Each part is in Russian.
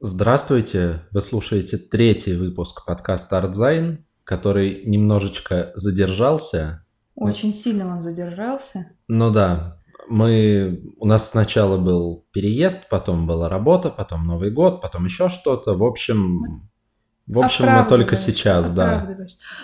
Здравствуйте! Вы слушаете третий выпуск подкаста «ArtZine», который немножечко задержался. Очень сильно он задержался. Ну да, мы... У нас сначала был переезд, потом была работа, потом Новый год, потом еще что-то. В общем, в общем, мы только сейчас, да.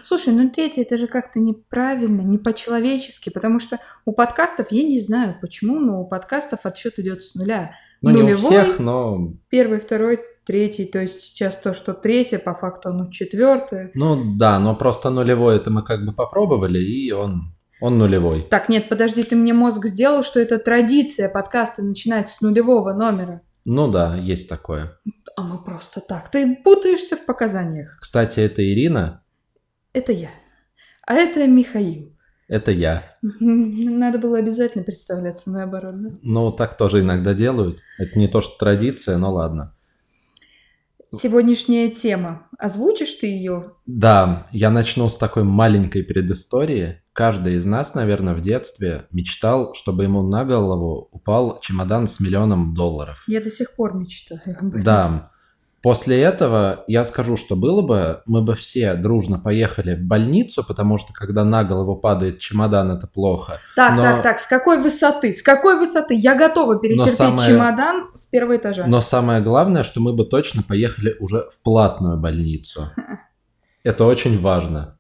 Слушай, ну третий это же как-то неправильно, не по-человечески, потому что у подкастов, я не знаю почему, но у подкастов отсчет идет с нуля. Ну, Нулевой, не у всех, но... Первый, второй, третий, то есть сейчас то, что третье, по факту оно четвертое. Ну да, но просто нулевой это мы как бы попробовали, и он, он нулевой. Так, нет, подожди, ты мне мозг сделал, что это традиция подкаста начинать с нулевого номера. Ну да, есть такое. А мы просто так. Ты путаешься в показаниях. Кстати, это Ирина. Это я. А это Михаил. Это я. Надо было обязательно представляться наоборот, да? Ну, так тоже иногда делают. Это не то, что традиция, но ладно. Сегодняшняя тема. Озвучишь ты ее? Да, я начну с такой маленькой предыстории. Каждый из нас, наверное, в детстве мечтал, чтобы ему на голову упал чемодан с миллионом долларов. Я до сих пор мечтаю об этом. Да. После этого я скажу, что было бы, мы бы все дружно поехали в больницу, потому что когда на голову падает чемодан, это плохо. Так, но... так, так, с какой высоты? С какой высоты? Я готова перетерпеть самое... чемодан с первого этажа. Но самое главное, что мы бы точно поехали уже в платную больницу. Это очень важно.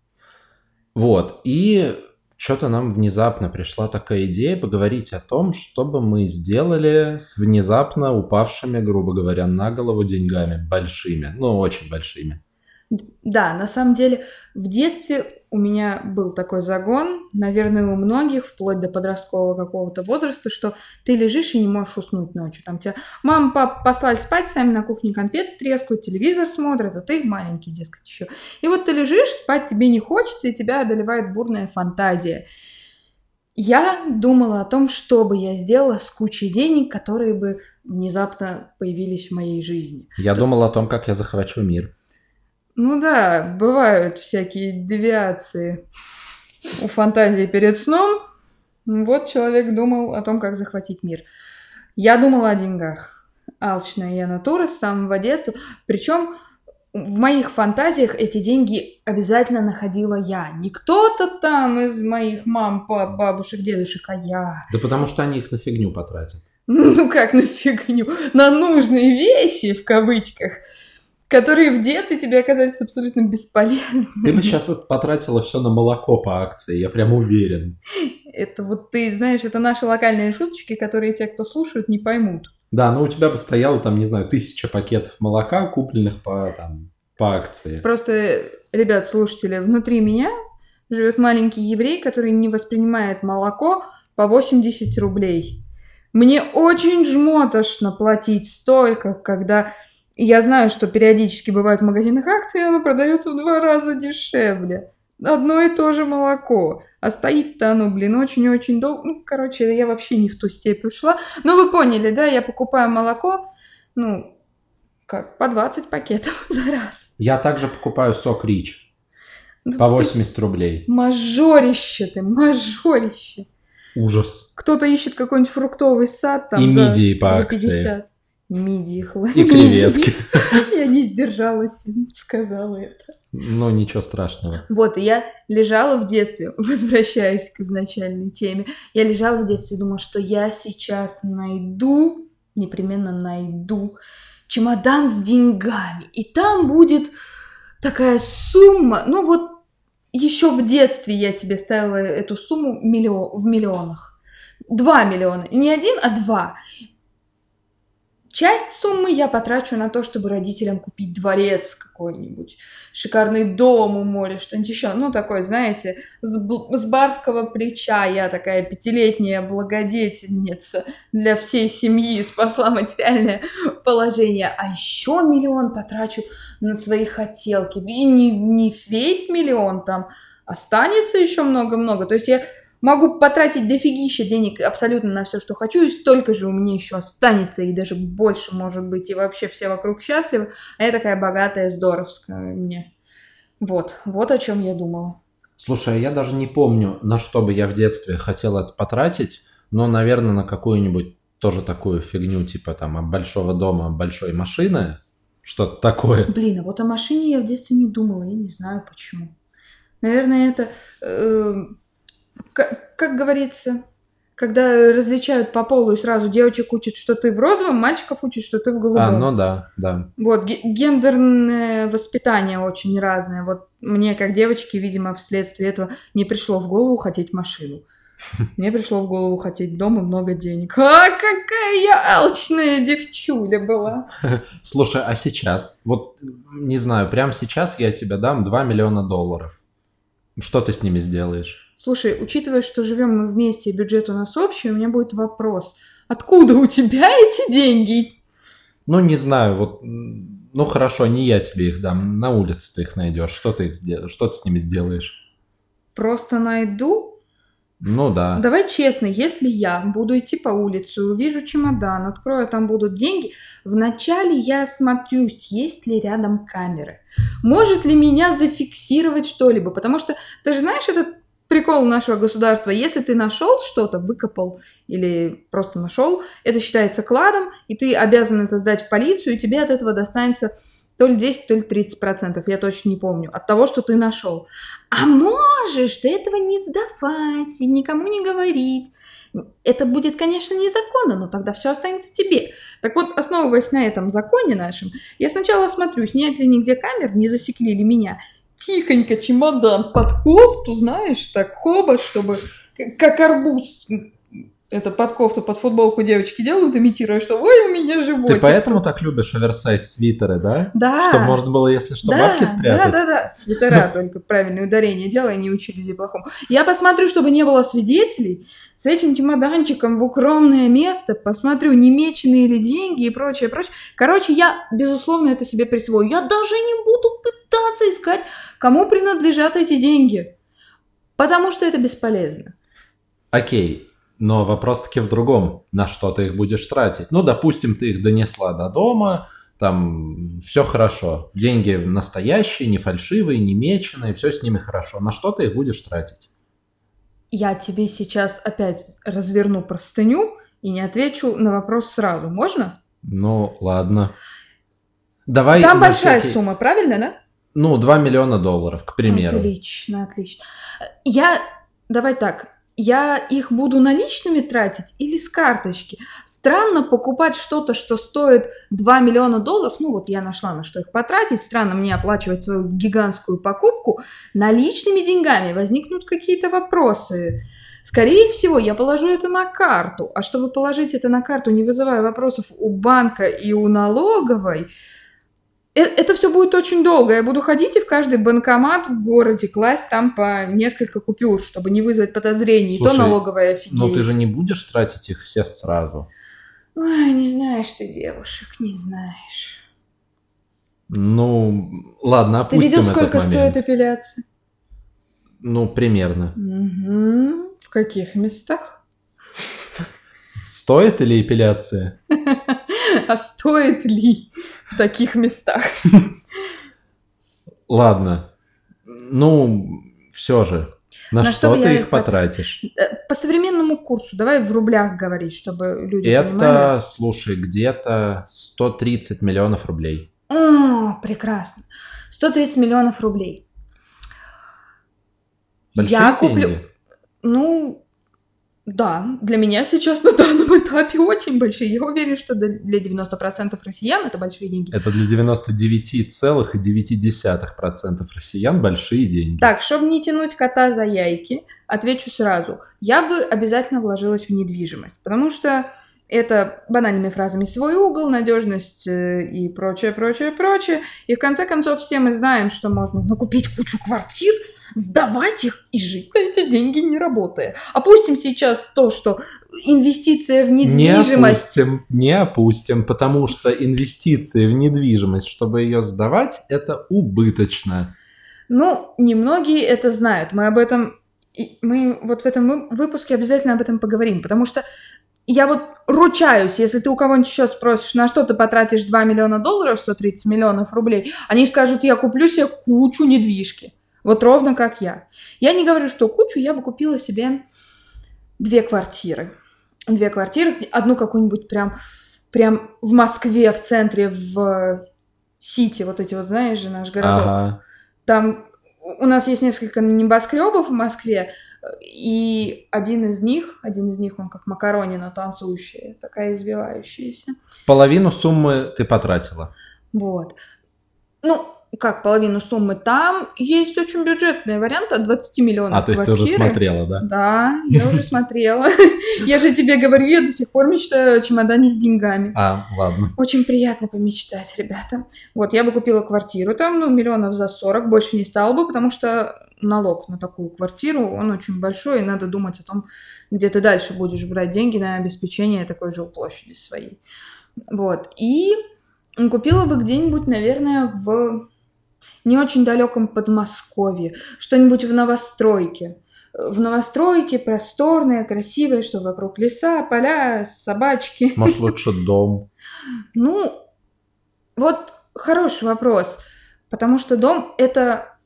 Вот. И что-то нам внезапно пришла такая идея поговорить о том, что бы мы сделали с внезапно упавшими, грубо говоря, на голову деньгами большими, ну, очень большими. Да, на самом деле в детстве у меня был такой загон, наверное, у многих, вплоть до подросткового какого-то возраста, что ты лежишь и не можешь уснуть ночью. Там тебя мама, папа послали спать, сами на кухне конфеты трескают, телевизор смотрят, а ты маленький, дескать, еще. И вот ты лежишь, спать тебе не хочется, и тебя одолевает бурная фантазия. Я думала о том, что бы я сделала с кучей денег, которые бы внезапно появились в моей жизни. Я Тут... думала о том, как я захвачу мир. Ну да, бывают всякие девиации у фантазии перед сном. Вот человек думал о том, как захватить мир. Я думала о деньгах. Алчная я натура с самого детства. Причем в моих фантазиях эти деньги обязательно находила я. Не кто-то там из моих мам, пап, бабушек, дедушек, а я. Да потому что они их на фигню потратят. Ну как на фигню? На нужные вещи, в кавычках которые в детстве тебе оказались абсолютно бесполезны. Ты бы сейчас потратила все на молоко по акции, я прям уверен. Это вот ты, знаешь, это наши локальные шуточки, которые те, кто слушают, не поймут. Да, ну у тебя бы стояло там, не знаю, тысяча пакетов молока, купленных по, там, по акции. Просто, ребят, слушатели, внутри меня живет маленький еврей, который не воспринимает молоко по 80 рублей. Мне очень жмотошно платить столько, когда я знаю, что периодически бывают в магазинах акции, оно продается в два раза дешевле. Одно и то же молоко. А стоит-то оно, блин, очень-очень долго. Ну, короче, я вообще не в ту степь ушла. Ну, вы поняли, да? Я покупаю молоко, ну, как, по 20 пакетов за раз. Я также покупаю сок Рич. Ну, по 80 рублей. Мажорище ты, мажорище. Ужас. Кто-то ищет какой-нибудь фруктовый сад там И за, мидии по за 50 мидии, хламидии. И креветки. Я не сдержалась сказала это. Ну, ничего страшного. Вот, и я лежала в детстве, возвращаясь к изначальной теме, я лежала в детстве и думала, что я сейчас найду, непременно найду чемодан с деньгами, и там будет такая сумма, ну вот еще в детстве я себе ставила эту сумму миллион, в миллионах. Два миллиона. Не один, а два. Часть суммы я потрачу на то, чтобы родителям купить дворец какой-нибудь, шикарный дом у моря, что-нибудь еще. Ну, такой, знаете, с, с барского плеча я такая пятилетняя благодетельница для всей семьи, спасла материальное положение. А еще миллион потрачу на свои хотелки. И не, не весь миллион там, останется еще много-много. То есть я Могу потратить дофигища денег абсолютно на все, что хочу, и столько же у меня еще останется, и даже больше, может быть, и вообще все вокруг счастливы, а я такая богатая, здоровская мне. Вот, вот о чем я думала. Слушай, а я даже не помню, на что бы я в детстве хотела это потратить, но, наверное, на какую-нибудь тоже такую фигню, типа там большого дома, большой машины. Что-то такое. Блин, а вот о машине я в детстве не думала, я не знаю почему. Наверное, это, э, как, как говорится, когда различают по полу и сразу девочек учат, что ты в розовом, мальчиков учат, что ты в голубом. А, ну да, да. Вот, ге- гендерное воспитание очень разное. Вот мне, как девочке, видимо, вследствие этого не пришло в голову хотеть машину. Мне пришло в голову хотеть дом и много денег. А какая я алчная девчуля была. Слушай, а сейчас? Вот, не знаю, прямо сейчас я тебе дам 2 миллиона долларов. Что ты с ними сделаешь? Слушай, учитывая, что живем мы вместе, и бюджет у нас общий, у меня будет вопрос. Откуда у тебя эти деньги? Ну, не знаю, вот, ну хорошо, не я тебе их дам, на улице ты их найдешь. Что ты, их сдел- что ты с ними сделаешь? Просто найду? Ну да. Давай честно, если я буду идти по улице, увижу чемодан, открою, там будут деньги, вначале я осмотрюсь, есть ли рядом камеры. Может ли меня зафиксировать что-либо? Потому что ты же знаешь этот прикол нашего государства. Если ты нашел что-то, выкопал или просто нашел, это считается кладом, и ты обязан это сдать в полицию, и тебе от этого достанется то ли 10, то ли 30 процентов, я точно не помню, от того, что ты нашел. А можешь ты этого не сдавать и никому не говорить. Это будет, конечно, незаконно, но тогда все останется тебе. Так вот, основываясь на этом законе нашем, я сначала осмотрюсь, нет ли нигде камер, не засекли ли меня. Тихонько чемодан под кофту, знаешь, так хоба, чтобы как арбуз это под кофту, под футболку девочки делают, имитируя, что ой, у меня животик. Ты поэтому так любишь оверсайз свитеры, да? Да. Чтобы можно было, если что, да, бабки спрятать? Да, да, да. Свитера только правильное ударение делай, не учи людей плохому. Я посмотрю, чтобы не было свидетелей, с этим чемоданчиком в укромное место, посмотрю, не меченые ли деньги и прочее, прочее. Короче, я, безусловно, это себе присвою. Я даже не буду пытаться искать, кому принадлежат эти деньги. Потому что это бесполезно. Окей, но вопрос таки в другом. На что ты их будешь тратить? Ну, допустим, ты их донесла до дома, там все хорошо. Деньги настоящие, не фальшивые, не меченые, все с ними хорошо. На что ты их будешь тратить? Я тебе сейчас опять разверну простыню и не отвечу на вопрос сразу. Можно? Ну, ладно. Давай Там большая всякий- сумма, правильно, да? Ну, 2 миллиона долларов, к примеру. Отлично, отлично. Я, давай так, я их буду наличными тратить или с карточки? Странно покупать что-то, что стоит 2 миллиона долларов, ну вот я нашла на что их потратить, странно мне оплачивать свою гигантскую покупку наличными деньгами, возникнут какие-то вопросы. Скорее всего, я положу это на карту, а чтобы положить это на карту, не вызывая вопросов у банка и у налоговой, это все будет очень долго. Я буду ходить и в каждый банкомат в городе класть там по несколько купюр, чтобы не вызвать подозрений. И то Слушай, налоговая офигеет. Но ты же не будешь тратить их все сразу. Ой, не знаешь ты девушек, не знаешь. Ну, ладно, Ты опустим видел, этот сколько момент. стоит эпиляция? Ну, примерно. Мгм. В каких местах? Стоит или эпиляция? А стоит ли в таких местах? Ладно. Ну, все же. На, На что, что ты их их пот- потратишь? Э, По современному курсу, давай в рублях говорить, чтобы люди Это, понимали. слушай, где-то 130 миллионов рублей. О, прекрасно. 130 миллионов рублей. Большие я куплю... деньги? Ну, да, для меня сейчас на данном этапе очень большие. Я уверена, что для для 90% россиян это большие деньги. Это для 99,9% россиян большие деньги. Так, чтобы не тянуть кота за яйки, отвечу сразу. Я бы обязательно вложилась в недвижимость, потому что это банальными фразами свой угол, надежность э, и прочее, прочее, прочее. И в конце концов все мы знаем, что можно накупить кучу квартир, сдавать их и жить на эти деньги не работая. Опустим сейчас то, что инвестиция в Не недвижимость опустим, не опустим, потому что инвестиции в недвижимость, чтобы ее сдавать, это убыточно. Ну, немногие это знают. Мы об этом, мы вот в этом вы- выпуске обязательно об этом поговорим, потому что я вот ручаюсь, если ты у кого-нибудь еще спросишь, на что ты потратишь 2 миллиона долларов, 130 миллионов рублей, они скажут, я куплю себе кучу недвижки. Вот ровно как я. Я не говорю, что кучу, я бы купила себе две квартиры. Две квартиры, одну какую-нибудь прям, прям в Москве, в центре, в Сити, вот эти вот, знаешь же, наш городок. Ага. Там у нас есть несколько небоскребов в Москве, и один из них, один из них, он как макаронина танцующая, такая избивающаяся. Половину суммы ты потратила. Вот. Ну, как половину суммы. Там есть очень бюджетный вариант от 20 миллионов А, то есть ты уже квартиры. смотрела, да? Да, я уже смотрела. Я же тебе говорю, я до сих пор мечтаю о чемодане с деньгами. А, ладно. Очень приятно помечтать, ребята. Вот, я бы купила квартиру там, ну, миллионов за 40, больше не стала бы, потому что налог на такую квартиру, он очень большой, и надо думать о том, где ты дальше будешь брать деньги на обеспечение такой жилплощади своей. Вот, и купила бы где-нибудь, наверное, в не очень далеком Подмосковье, что-нибудь в новостройке. В новостройке просторное, красивое, что вокруг леса, поля, собачки. Может, лучше дом. Ну, вот хороший вопрос, потому что дом это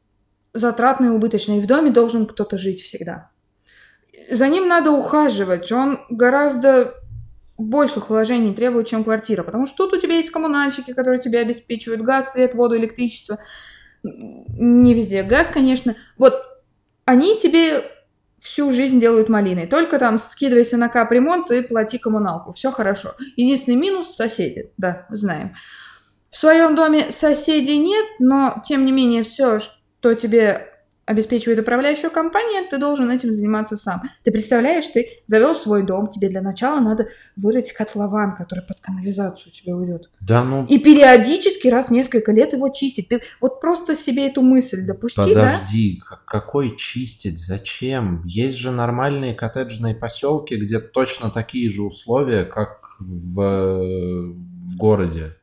затратный и убыточный, и в доме должен кто-то жить всегда. За ним надо ухаживать, он гораздо больших вложений требует, чем квартира, потому что тут у тебя есть коммунальщики, которые тебя обеспечивают, газ, свет, воду, электричество. Не везде газ, конечно. Вот они тебе всю жизнь делают малиной. Только там скидывайся на капремонт и плати коммуналку. Все хорошо. Единственный минус – соседи. Да, знаем. В своем доме соседей нет, но тем не менее все, что тебе обеспечивает управляющая компания, ты должен этим заниматься сам. Ты представляешь, ты завел свой дом, тебе для начала надо вырыть котлован, который под канализацию тебе уйдет. Да ну, И периодически раз в несколько лет его чистить. Ты вот просто себе эту мысль допусти, да? подожди, к- какой чистить, зачем? Есть же нормальные коттеджные поселки, где точно такие же условия, как в, в городе.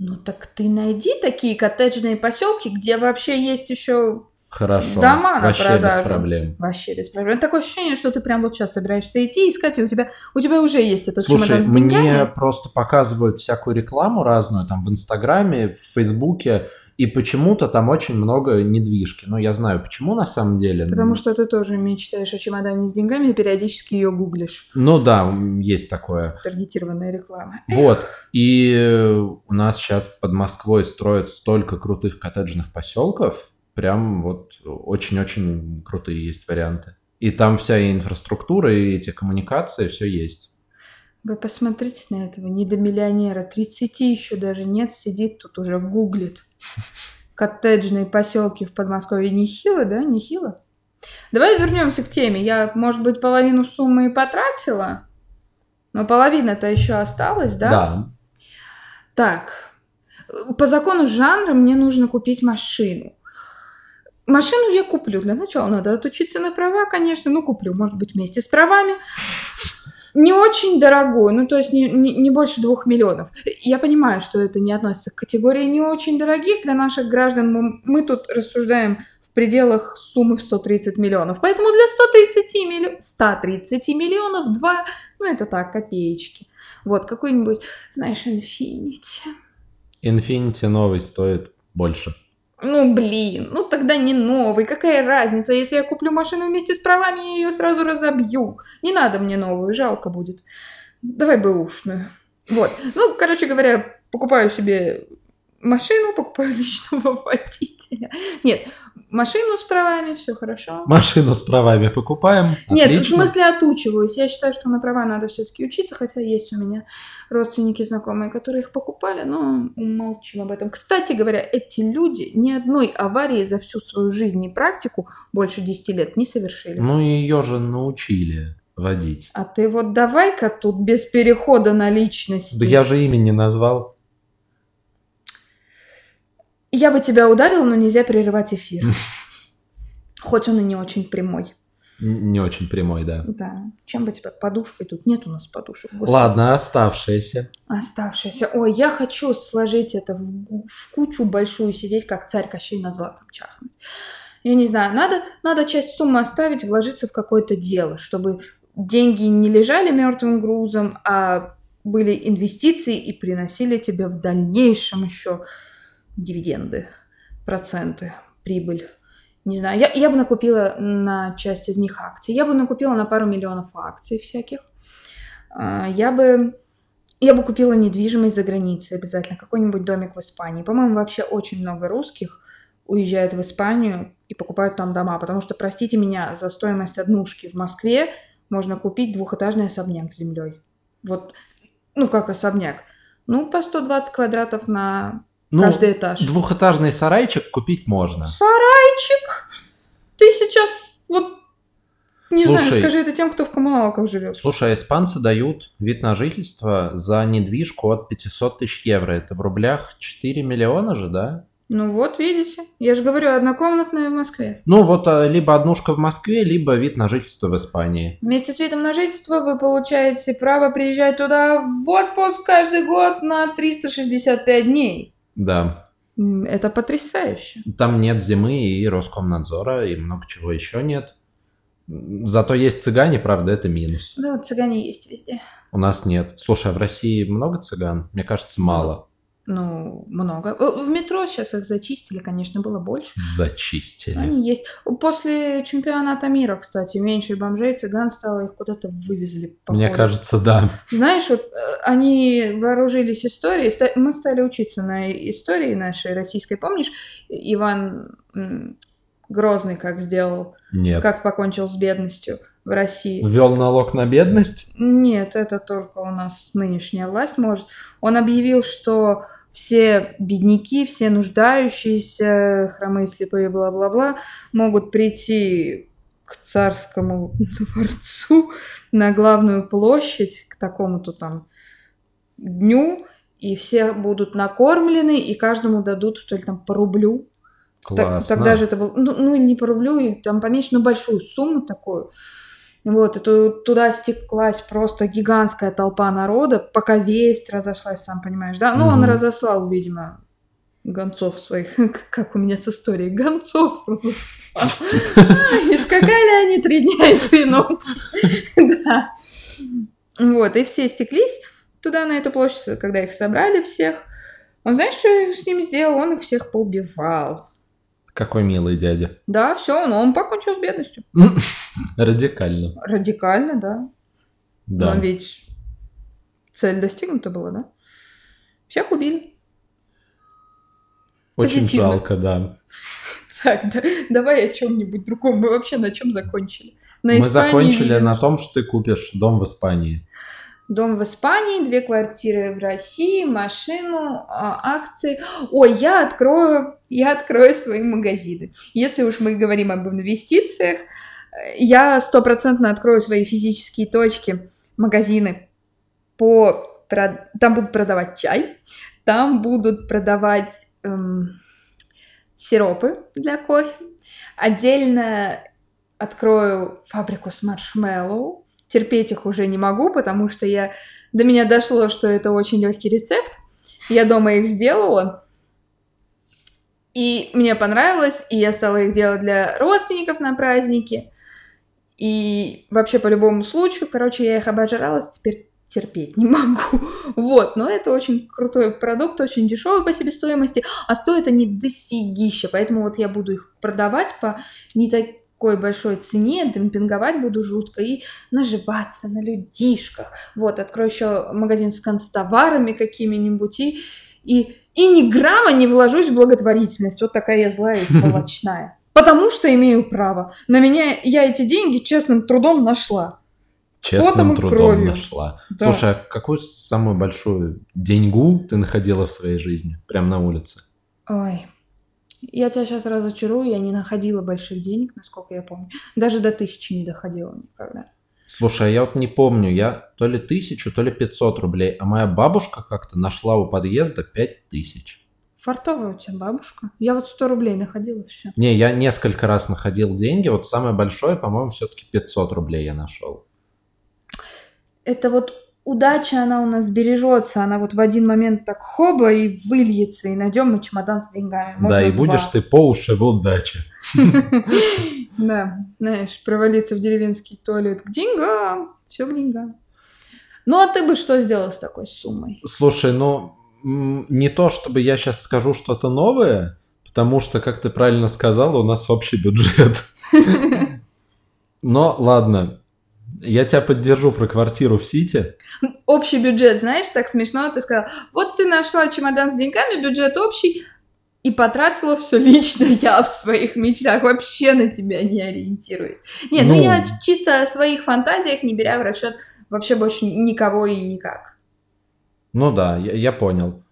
Ну так ты найди такие коттеджные поселки, где вообще есть еще Хорошо. Дома на Вообще продажу. без проблем. вообще без проблем. Такое ощущение, что ты прям вот сейчас собираешься идти искать, и у тебя, у тебя уже есть этот Слушай, чемодан с мне деньгами. просто показывают всякую рекламу разную, там в Инстаграме, в Фейсбуке, и почему-то там очень много недвижки. Ну, я знаю, почему на самом деле. Потому что ты тоже мечтаешь о чемодане с деньгами и периодически ее гуглишь. Ну да, есть такое. Таргетированная реклама. Вот. И у нас сейчас под Москвой строят столько крутых коттеджных поселков. Прям вот очень-очень крутые есть варианты. И там вся и инфраструктура, и эти коммуникации, все есть. Вы посмотрите на этого недомиллионера. 30 еще даже нет, сидит тут уже гуглит. Коттеджные поселки в Подмосковье нехило, да? Нехило? Давай вернемся к теме. Я, может быть, половину суммы и потратила, но половина-то еще осталась, да? Да. Так, по закону жанра мне нужно купить машину. Машину я куплю. Для начала надо отучиться на права, конечно. Ну, куплю, может быть, вместе с правами. Не очень дорогую, ну, то есть не, не, не больше двух миллионов. Я понимаю, что это не относится к категории не очень дорогих для наших граждан. Мы, мы тут рассуждаем в пределах суммы в 130 миллионов. Поэтому для 130, милли... 130 миллионов 2, ну, это так, копеечки. Вот, какой-нибудь, знаешь, Infinity. Infinity новый стоит больше. Ну, блин, ну тогда не новый. Какая разница, если я куплю машину вместе с правами, я ее сразу разобью. Не надо мне новую, жалко будет. Давай бэушную. Вот. Ну, короче говоря, покупаю себе машину, покупаю личного водителя. Нет, машину с правами, все хорошо. Машину с правами покупаем. Нет, в смысле отучиваюсь. Я считаю, что на права надо все-таки учиться, хотя есть у меня родственники, знакомые, которые их покупали, но умолчим об этом. Кстати говоря, эти люди ни одной аварии за всю свою жизнь и практику больше 10 лет не совершили. Ну, ее же научили водить. А ты вот давай-ка тут без перехода на личности. Да я же имя не назвал. Я бы тебя ударила, но нельзя прерывать эфир. Хоть он и не очень прямой. Не очень прямой, да. Да. Чем бы тебя подушкой? Тут нет у нас подушек. Господи. Ладно, оставшиеся. Оставшиеся. Ой, я хочу сложить это в кучу большую, сидеть как царь Кощей над златом чахнуть. Я не знаю, надо, надо часть суммы оставить, вложиться в какое-то дело, чтобы деньги не лежали мертвым грузом, а были инвестиции и приносили тебе в дальнейшем еще дивиденды, проценты, прибыль. Не знаю, я, я бы накупила на часть из них акций. Я бы накупила на пару миллионов акций всяких. А, Я бы Я бы купила недвижимость за границей обязательно, какой-нибудь домик в Испании. По-моему, вообще очень много русских уезжают в Испанию и покупают там дома, потому что, простите меня, за стоимость однушки в Москве можно купить двухэтажный особняк с землей. Вот, ну как особняк? Ну, по 120 квадратов на Ну, каждый этаж. двухэтажный сарайчик купить можно. Сарайчик! Ты сейчас вот... Не знаю, Слушай. скажи это тем, кто в коммуналках живет. Слушай, а испанцы дают вид на жительство за недвижку от 500 тысяч евро. Это в рублях 4 миллиона же, да? Ну вот, видите. Я же говорю, однокомнатная в Москве. Ну вот а, либо однушка в Москве, либо вид на жительство в Испании. Вместе с видом на жительство вы получаете право приезжать туда в отпуск каждый год на 365 дней. Да. Это потрясающе. Там нет зимы и Роскомнадзора, и много чего еще нет. Зато есть цыгане, правда, это минус. Да, вот цыгане есть везде. У нас нет. Слушай, а в России много цыган? Мне кажется, мало. Ну, много. В метро сейчас их зачистили, конечно, было больше. Зачистили. Они есть. После чемпионата мира, кстати, меньше бомжей, цыган стало, их куда-то вывезли. Мне походу. кажется, да. Знаешь, вот э, они вооружились историей, мы стали учиться на истории нашей российской. Помнишь, Иван Грозный как сделал, Нет. как покончил с бедностью в России? Ввел налог на бедность? Нет, это только у нас нынешняя власть может. Он объявил, что все бедняки, все нуждающиеся, хромые, слепые, бла-бла-бла, могут прийти к царскому дворцу на главную площадь, к такому-то там дню, и все будут накормлены, и каждому дадут, что ли, там по рублю. Классно. Тогда же это было, ну, ну не по рублю, и там поменьше, но большую сумму такую. Вот, и ту- туда стеклась просто гигантская толпа народа, пока весть разошлась, сам понимаешь, да? Ну, он Мгм. разослал, видимо, гонцов своих, как у меня с историей, гонцов. И скакали они три дня и три ночи. Да. Вот, и все стеклись туда, на эту площадь, когда их собрали всех. Он знаешь, что с ними сделал? Он их всех поубивал. Какой милый дядя. Да, все, но он покончил с бедностью. Радикально. Радикально, да. Да. Но ведь цель достигнута была, да? Всех убили. Очень позитивно. жалко, да. Так, да, давай о чем-нибудь другом. Мы вообще на чем закончили? На Мы Испании, закончили видимо. на том, что ты купишь дом в Испании. Дом в Испании, две квартиры в России, машину, а, акции. Ой, я открою, я открою свои магазины. Если уж мы говорим об инвестициях, э, я стопроцентно открою свои физические точки, магазины. По, Там будут продавать чай, там будут продавать эм, сиропы для кофе. Отдельно открою фабрику с маршмеллоу. Терпеть их уже не могу, потому что я... До меня дошло, что это очень легкий рецепт. Я дома их сделала. И мне понравилось, и я стала их делать для родственников на праздники. И вообще по любому случаю, короче, я их обожралась, теперь терпеть не могу. Вот, но это очень крутой продукт, очень дешевый по себестоимости, а стоят они дофигища, поэтому вот я буду их продавать по не такой большой цене, демпинговать буду жутко и наживаться на людишках. Вот, открою еще магазин с констоварами какими-нибудь и, и, и ни грамма не вложусь в благотворительность. Вот такая я злая и сволочная. Потому что имею право. На меня я эти деньги честным трудом нашла. Честным трудом кровью. нашла. Да. Слушай, а какую самую большую деньгу ты находила в своей жизни? Прям на улице? Ой, я тебя сейчас разочарую, я не находила больших денег, насколько я помню. Даже до тысячи не доходила никогда. Слушай, а я вот не помню, я то ли тысячу, то ли 500 рублей, а моя бабушка как-то нашла у подъезда 5 тысяч. Фартовая у тебя бабушка. Я вот 100 рублей находила, все. Не, я несколько раз находил деньги, вот самое большое, по-моему, все-таки 500 рублей я нашел. Это вот удача, она у нас бережется, она вот в один момент так хоба и выльется, и найдем мы чемодан с деньгами. да, Можно и будешь два. ты по уши в удаче. Да, знаешь, провалиться в деревенский туалет к деньгам, все к деньгам. Ну, а ты бы что сделал с такой суммой? Слушай, ну, не то, чтобы я сейчас скажу что-то новое, потому что, как ты правильно сказала, у нас общий бюджет. Но ладно, Я тебя поддержу про квартиру в Сити. Общий бюджет, знаешь, так смешно, ты сказал, вот ты нашла чемодан с деньгами, бюджет общий, и потратила все лично я в своих мечтах, вообще на тебя не ориентируюсь. Нет, ну, ну я чисто о своих фантазиях, не беря в расчет вообще больше никого и никак. Ну да, я, я понял.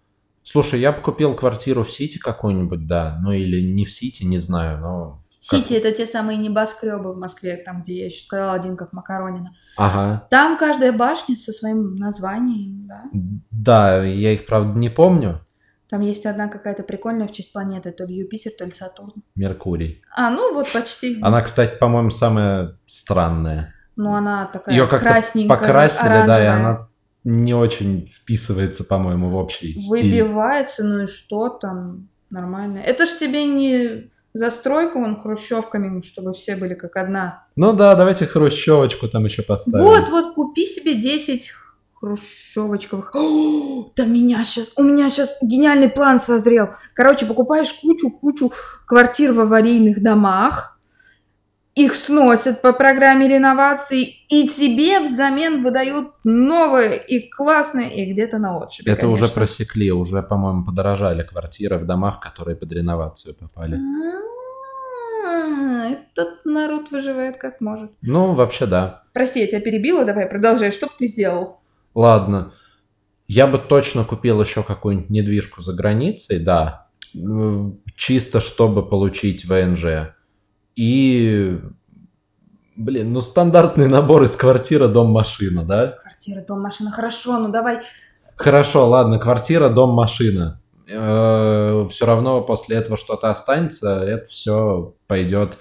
Слушай, я бы купил квартиру в Сити какую-нибудь, да, ну или не в Сити, не знаю, но... Сити это те самые небоскребы в Москве, там, где я еще сказала один, как Макаронина. Ага. Там каждая башня со своим названием, да? Да, я их, правда, не помню. Там есть одна какая-то прикольная в честь планеты, то ли Юпитер, то ли Сатурн. Меркурий. А, ну вот почти. Она, кстати, по-моему, самая странная. Ну, она такая Ее как красненькая, покрасили, оранжевая. да, и она не очень вписывается, по-моему, в общий стиль. Выбивается, ну и что там, нормально. Это ж тебе не застройка он хрущевками, чтобы все были как одна. Ну да, давайте хрущевочку там еще поставим. Вот, вот, купи себе 10 хрущевочковых. О, да меня сейчас, у меня сейчас гениальный план созрел. Короче, покупаешь кучу-кучу квартир в аварийных домах, их сносят по программе реновации, и тебе взамен выдают новые и классные, и где-то на отшибе, Это конечно. уже просекли, уже, по-моему, подорожали квартиры в домах, которые под реновацию попали. А, этот народ выживает как может. Ну, вообще да. Прости, я тебя перебила, давай продолжай. Что бы ты сделал? Ладно. Я бы точно купил еще какую-нибудь недвижку за границей, да. Чисто чтобы получить ВНЖ. И, блин, ну стандартный набор из квартира, дом, машина, да? Квартира, дом, машина, хорошо, ну давай. Хорошо, ладно, квартира, дом, машина. Э, все равно после этого что-то останется, это все пойдет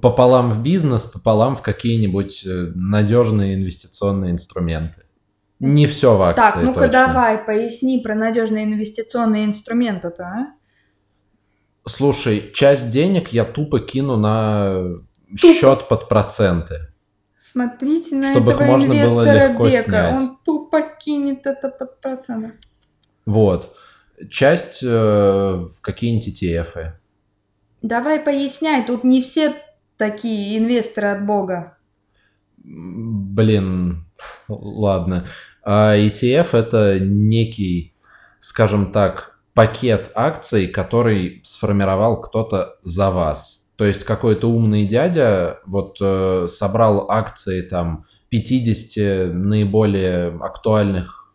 пополам в бизнес, пополам в какие-нибудь э, надежные инвестиционные инструменты. Не все в акции. Так, ну-ка давай, поясни про надежные инвестиционные инструменты-то, а? Слушай, часть денег я тупо кину на тупо. счет под проценты. Смотрите на чтобы этого можно инвестора было Бека. Снять. Он тупо кинет это под проценты. Вот. Часть э, в какие-нибудь ETF. Давай поясняй, тут не все такие инвесторы от бога. Блин, ладно. А ETF это некий, скажем так, пакет акций, который сформировал кто-то за вас. То есть какой-то умный дядя вот э, собрал акции там 50 наиболее актуальных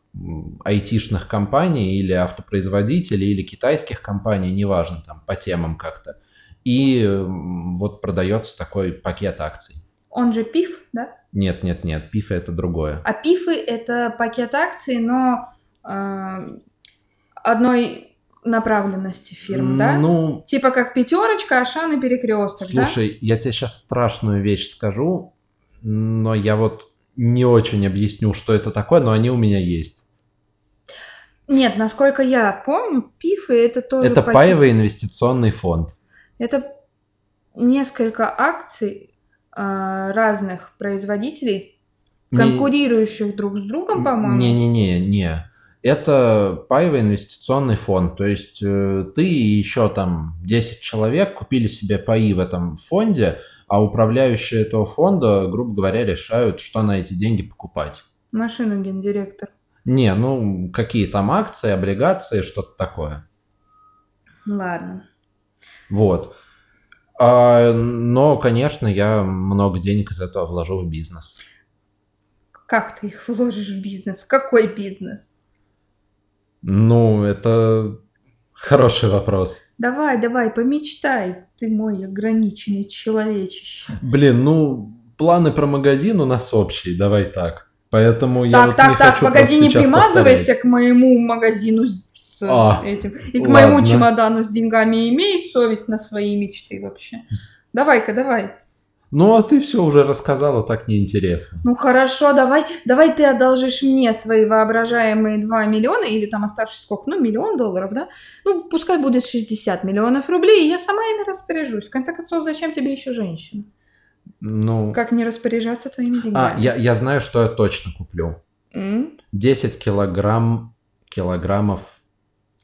айтишных компаний или автопроизводителей или китайских компаний, неважно, там по темам как-то. И вот продается такой пакет акций. Он же ПИФ, да? Нет, нет, нет, ПИФы это другое. А ПИФы это пакет акций, но э, одной направленности фирм, да? Ну, типа как пятерочка, Ашан и перекресток, Слушай, да? я тебе сейчас страшную вещь скажу, но я вот не очень объясню, что это такое, но они у меня есть. Нет, насколько я помню, ПИФы это тоже... Это пакет... паевый инвестиционный фонд. Это несколько акций э, разных производителей, конкурирующих не... друг с другом, по-моему. Не-не-не, не это паевый инвестиционный фонд. То есть э, ты и еще там 10 человек купили себе паи в этом фонде, а управляющие этого фонда, грубо говоря, решают, что на эти деньги покупать. Машину гендиректор. Не, ну какие там акции, облигации, что-то такое. Ладно. Вот. А, но, конечно, я много денег из этого вложу в бизнес. Как ты их вложишь в бизнес? Какой бизнес? Ну, это хороший вопрос. Давай, давай, помечтай, ты мой ограниченный человечище. Блин, ну, планы про магазин у нас общие, давай так. Поэтому так, я вот так, не так, хочу погоди, не примазывайся повторять. к моему магазину с а, этим. И к ладно. моему чемодану с деньгами имей совесть на свои мечты вообще. Давай-ка, давай. Ну, а ты все уже рассказала, так неинтересно. Ну, хорошо, давай, давай ты одолжишь мне свои воображаемые 2 миллиона, или там оставшись сколько, ну, миллион долларов, да? Ну, пускай будет 60 миллионов рублей, и я сама ими распоряжусь. В конце концов, зачем тебе еще женщина? Ну... Как не распоряжаться твоими а, деньгами? А, я, я знаю, что я точно куплю. Mm? 10 килограмм, килограммов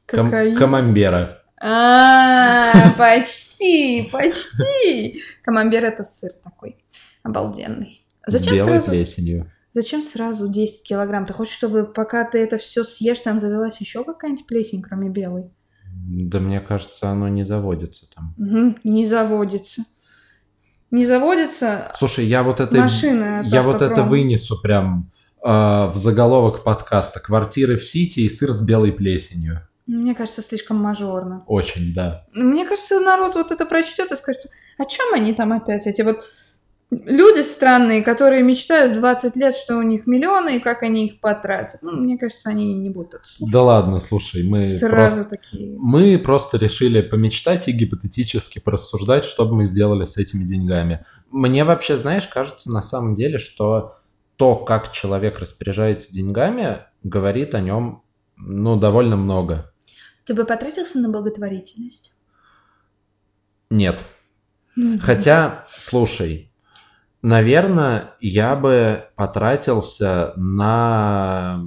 кам- камамбера. А, почти, почти. Камамбер это сыр такой обалденный. Зачем белой сразу, плесенью. зачем сразу 10 килограмм? Ты хочешь, чтобы пока ты это все съешь, там завелась еще какая-нибудь плесень, кроме белой? Да мне кажется, оно не заводится там. Не заводится. Не заводится Слушай, я вот это... машина. от Я вот это вынесу прям а, в заголовок подкаста. Квартиры в Сити и сыр с белой плесенью. Мне кажется, слишком мажорно. Очень, да. Мне кажется, народ вот это прочтет и скажет, о чем они там опять, эти вот люди странные, которые мечтают 20 лет, что у них миллионы, и как они их потратят. Ну, мне кажется, они не будут это слушать. Да ладно, слушай, мы Сразу просто... такие. Мы просто решили помечтать и гипотетически порассуждать, что бы мы сделали с этими деньгами. Мне вообще, знаешь, кажется на самом деле, что то, как человек распоряжается деньгами, говорит о нем, ну, довольно много. Ты бы потратился на благотворительность? Нет. Мгм. Хотя, слушай, наверное, я бы потратился на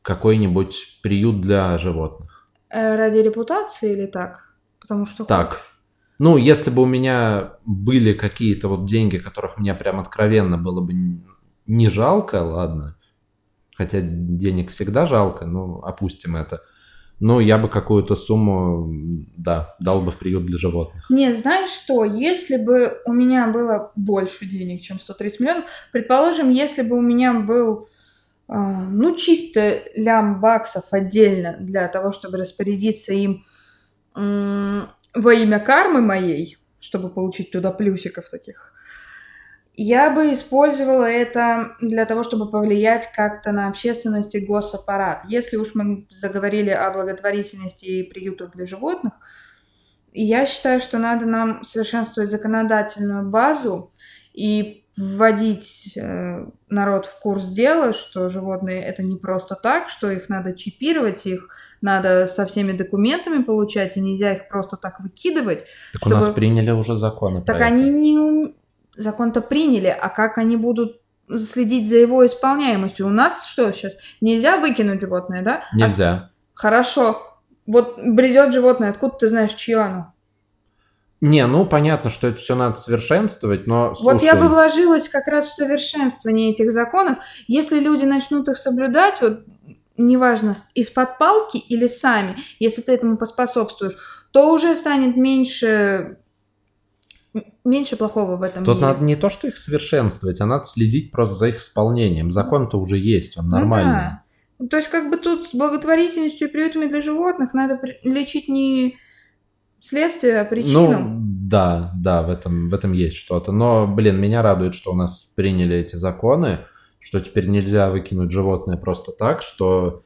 какой-нибудь приют для животных. Э, Ради репутации или так? Потому что Так. хочешь? Ну, если бы у меня были какие-то вот деньги, которых мне прям откровенно было бы не жалко, ладно. Хотя денег всегда жалко, ну, опустим это. Ну, я бы какую-то сумму, да, дал бы в приют для животных. Не, знаешь что, если бы у меня было больше денег, чем 130 миллионов, предположим, если бы у меня был, а, ну, чисто лям баксов отдельно для того, чтобы распорядиться им м, во имя кармы моей, чтобы получить туда плюсиков таких, я бы использовала это для того, чтобы повлиять как-то на общественность и госаппарат. Если уж мы заговорили о благотворительности и приютах для животных, я считаю, что надо нам совершенствовать законодательную базу и вводить э, народ в курс дела, что животные это не просто так, что их надо чипировать, их надо со всеми документами получать, и нельзя их просто так выкидывать. Так у нас Чтобы- приняли уже законы Так они это. не... Закон-то приняли, а как они будут следить за его исполняемостью? У нас что сейчас? Нельзя выкинуть животное, да? А- Нельзя. Хорошо. Вот бредет животное, откуда ты знаешь, чье оно? Не, ну понятно, что это все надо совершенствовать, но слушай, Вот я бы вложилась как раз в совершенствование этих законов. Если люди начнут их соблюдать, вот неважно, из-под палки или сами, если ты этому поспособствуешь, то уже станет меньше, меньше плохого в этом тут мире. надо не то, что их совершенствовать, а надо следить просто за их исполнением. Закон-то уже есть, он Ну нормальный. да. Ну, То есть как бы тут с благотворительностью и приютами для животных надо лечить не следствие, а причину. Ну, да, да, в этом, в этом есть что-то. Но, блин, меня радует, что у нас приняли эти законы, что теперь нельзя выкинуть животное просто так, что,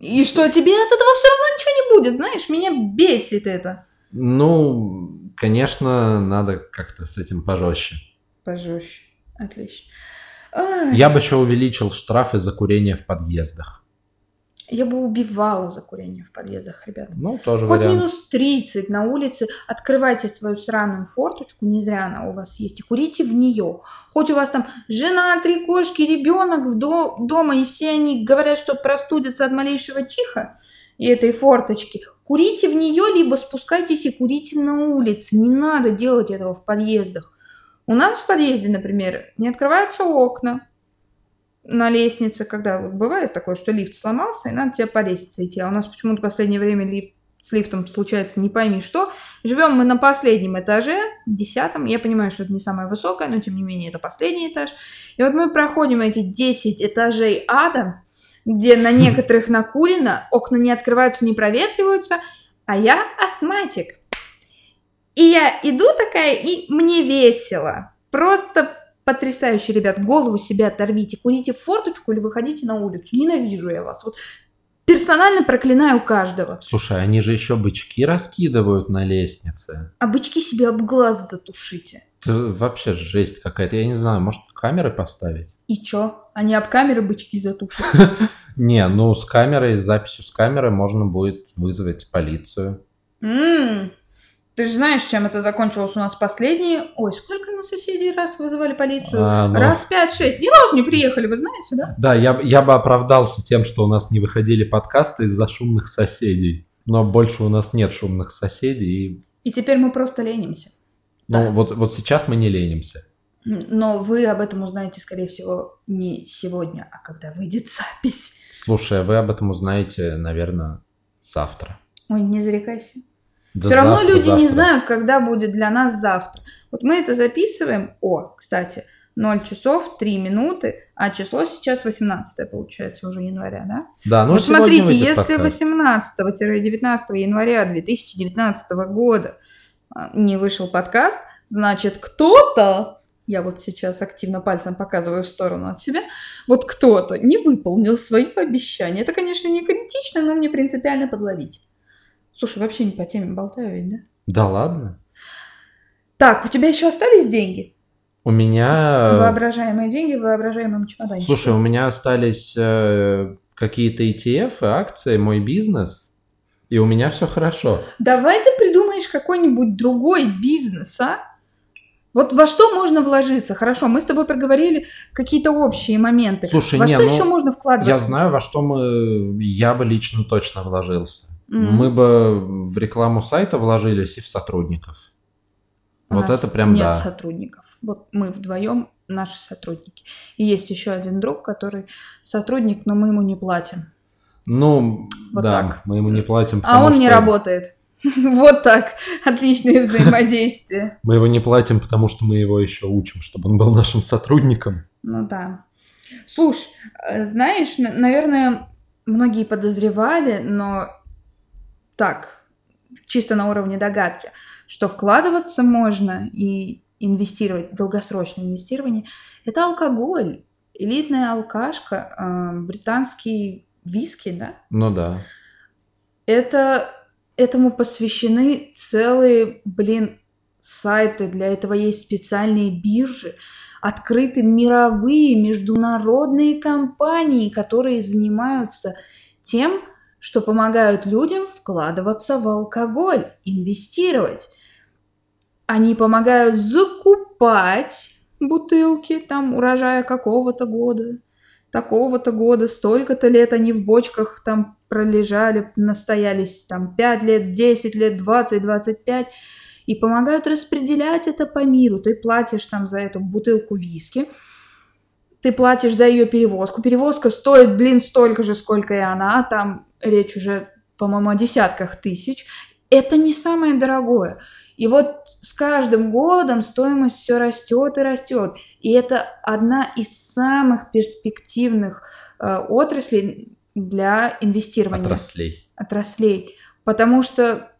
И что тебе от этого все равно ничего не будет, знаешь, меня бесит это. ну, конечно, надо как-то с этим пожестче. Пожестче. Отлично. Ай, Я бы еще увеличил штрафы за курение в подъездах. Я бы убивала за курение в подъездах, ребята. Ну, тоже Хоть вариант. минус 30 на улице, открывайте свою сраную форточку, не зря она у вас есть, и курите в нее. Хоть у вас там жена, три кошки, ребенок в до- дома, и все они говорят, что простудятся от малейшего чиха и этой форточки, курите в нее, либо спускайтесь и курите на улице. Не надо делать этого в подъездах. У нас в подъезде, например, не открываются окна на лестнице, когда вот бывает такое, что лифт сломался, и надо тебе по лестнице идти. А у нас почему-то в последнее время лифт с лифтом случается не пойми что. Живем мы на последнем этаже, десятом. Я понимаю, что это не самое высокое, но тем не менее это последний этаж. И вот мы проходим эти 10 этажей ада, где на некоторых накурено, окна не открываются, не проветриваются, а я астматик. И я иду такая, и мне весело. Просто потрясающе, ребят. Голову себе оторвите, курите в форточку или выходите на улицу. Ненавижу я вас. Вот персонально проклинаю каждого. Слушай, они же еще бычки раскидывают на лестнице. А бычки себе об глаз затушите. Это вообще жесть какая-то. Я не знаю, может камеры поставить? И чё? Они об камеры бычки затушат. Не, ну с камерой, с записью с камеры можно будет вызвать полицию. М, Ты же знаешь, чем это закончилось у нас последние... Ой, сколько на соседей раз вызывали полицию? А, ну, Раз пять-шесть. Ни разу не приехали, вы знаете, да? Да, я, я бы оправдался тем, что у нас не выходили подкасты из-за шумных соседей. Но больше у нас нет шумных соседей. И, И теперь мы просто ленимся. Ну, Да. вот, вот сейчас мы не ленимся. Но вы об этом узнаете, скорее всего, не сегодня, а когда выйдет запись. Слушай, а вы об этом узнаете, наверное, завтра. Ой, не зарекайся. Да Все равно завтра, люди не завтра. знают, когда будет для нас завтра. Вот мы это записываем. О, кстати, 0 часов 3 минуты, а число сейчас 18 получается уже января, да? Да, ну вот смотрите, если подкаст. 18-19 января 2019 года не вышел подкаст, значит кто-то, я вот сейчас активно пальцем показываю в сторону от себя, вот кто-то не выполнил свое обещание. Это, конечно, не критично, но мне принципиально подловить. Слушай, вообще не по теме болтаю ведь, да? Да ладно. Так, у тебя еще остались деньги? У меня... Воображаемые деньги в воображаемом чемоданчике. Слушай, у меня остались э, какие-то ETF, акции, мой бизнес, и у меня все хорошо. Давай ты придумаешь какой-нибудь другой бизнес, а? Вот во что можно вложиться? Хорошо, мы с тобой проговорили какие-то общие моменты. Слушай, во не, что ну, еще можно вкладываться? Я знаю, во что мы... Я бы лично точно вложился. Мгм. Мы бы в рекламу сайта вложились и в сотрудников. У вот это прям нет да. сотрудников. Вот мы вдвоем наши сотрудники. И есть еще один друг, который сотрудник, но мы ему не платим. Ну, Вот да, так. мы ему не платим, А он не что- работает. Вот так. Отличное взаимодействие. Мы его не платим, потому что мы его еще учим, чтобы он был нашим сотрудником. Ну да. Слушай, э, знаешь, наверное, многие подозревали, но так, чисто на уровне догадки, что вкладываться можно и инвестировать, долгосрочное инвестирование, это алкоголь, элитная алкашка, э, британский виски, да? Ну да. Это, этому посвящены целые, блин, сайты, для этого есть специальные биржи, открыты мировые международные компании, которые занимаются тем, что помогают людям вкладываться в алкоголь, инвестировать. Они помогают закупать бутылки там урожая какого-то года, такого-то года, столько-то лет они в бочках там пролежали, настоялись там 5 лет, 10 лет, 20, 25, и помогают распределять это по миру. Ты платишь там за эту бутылку виски, ты платишь за ее перевозку. Перевозка стоит, блин, столько же, сколько и она. Там речь уже, по-моему, о десятках тысяч. Это не самое дорогое. И вот с каждым годом стоимость все растет и растет. И это одна из самых перспективных э, отраслей для инвестирования. Отраслей. Отраслей. Потому что,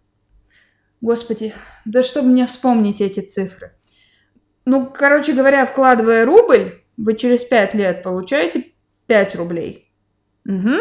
господи, да чтобы мне вспомнить эти цифры. Ну, короче говоря, вкладывая рубль, вы через 5 лет получаете 5 рублей. Угу.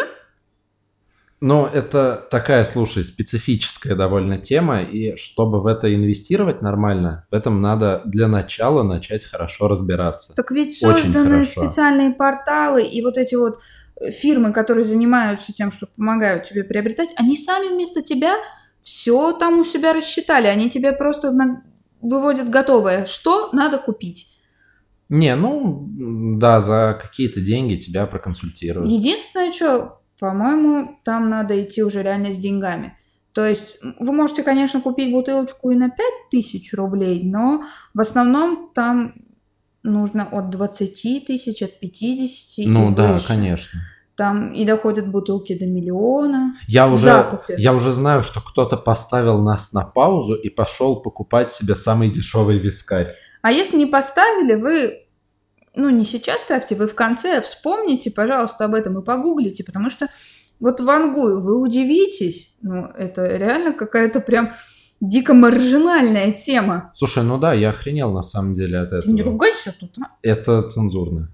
Ну, это такая, слушай, специфическая довольно тема, и чтобы в это инвестировать нормально, в этом надо для начала начать хорошо разбираться. Так ведь Очень созданы хорошо. специальные порталы, и вот эти вот э, фирмы, которые занимаются тем, что помогают тебе приобретать, они сами вместо тебя все там у себя рассчитали. Они тебе просто на- выводят готовое. Что надо купить? Не, ну, да, за какие-то деньги тебя проконсультируют. Единственное, что, по-моему, там надо идти уже реально с деньгами. То есть вы можете, конечно, купить бутылочку и на 5000 рублей, но в основном там нужно от 20 тысяч, от 50 Ну и да, выше. конечно. Там и доходят бутылки до миллиона. Я уже, закупе. я уже знаю, что кто-то поставил нас на паузу и пошел покупать себе самый дешевый вискарь. А если не поставили, вы, ну не сейчас ставьте, вы в конце вспомните, пожалуйста, об этом и погуглите, потому что вот в Ангую вы удивитесь, ну это реально какая-то прям дико маржинальная тема. Слушай, ну да, я охренел на самом деле от Ты не этого. ругайся тут, а? Это цензурно.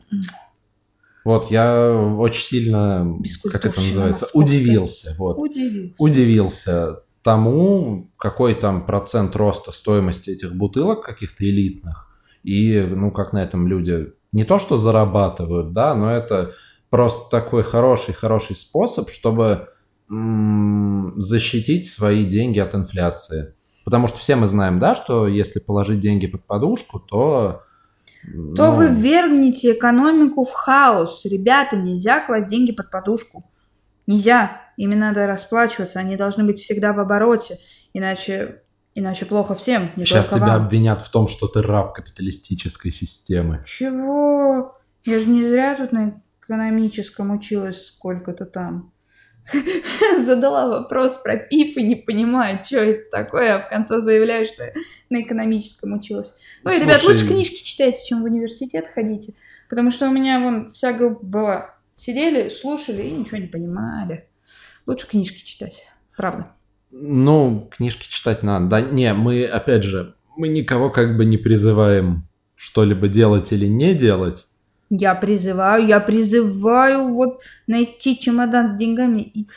Вот, я очень сильно, как это называется, московская. удивился. Вот. Удивился. Удивился тому, какой там процент роста стоимости этих бутылок каких-то элитных. И, ну, как на этом люди не то что зарабатывают, да, но это просто такой хороший-хороший способ, чтобы защитить свои деньги от инфляции. Потому что все мы знаем, да, что если положить деньги под подушку, то... То ну, вы ввергнете экономику в хаос. Ребята, нельзя класть деньги под подушку. Нельзя. Ими надо расплачиваться. Они должны быть всегда в обороте. Иначе Иначе плохо всем, не Сейчас только тебя вам. обвинят в том, что ты раб капиталистической системы. Чего? Я же не зря тут на экономическом училась сколько-то там. Задала вопрос про пиф и не понимаю, что это такое, а в конце заявляю, что на экономическом училась. Ой, ребят, Слушай, лучше книжки читайте, чем в университет ходите. Потому что у меня вон вся группа была. Сидели, слушали и ничего не понимали. Лучше книжки читать. Правда. Ну, книжки читать надо. Да не, мы, опять же, мы никого как бы не призываем что-либо делать или не делать. Я призываю, я призываю вот найти чемодан с деньгами и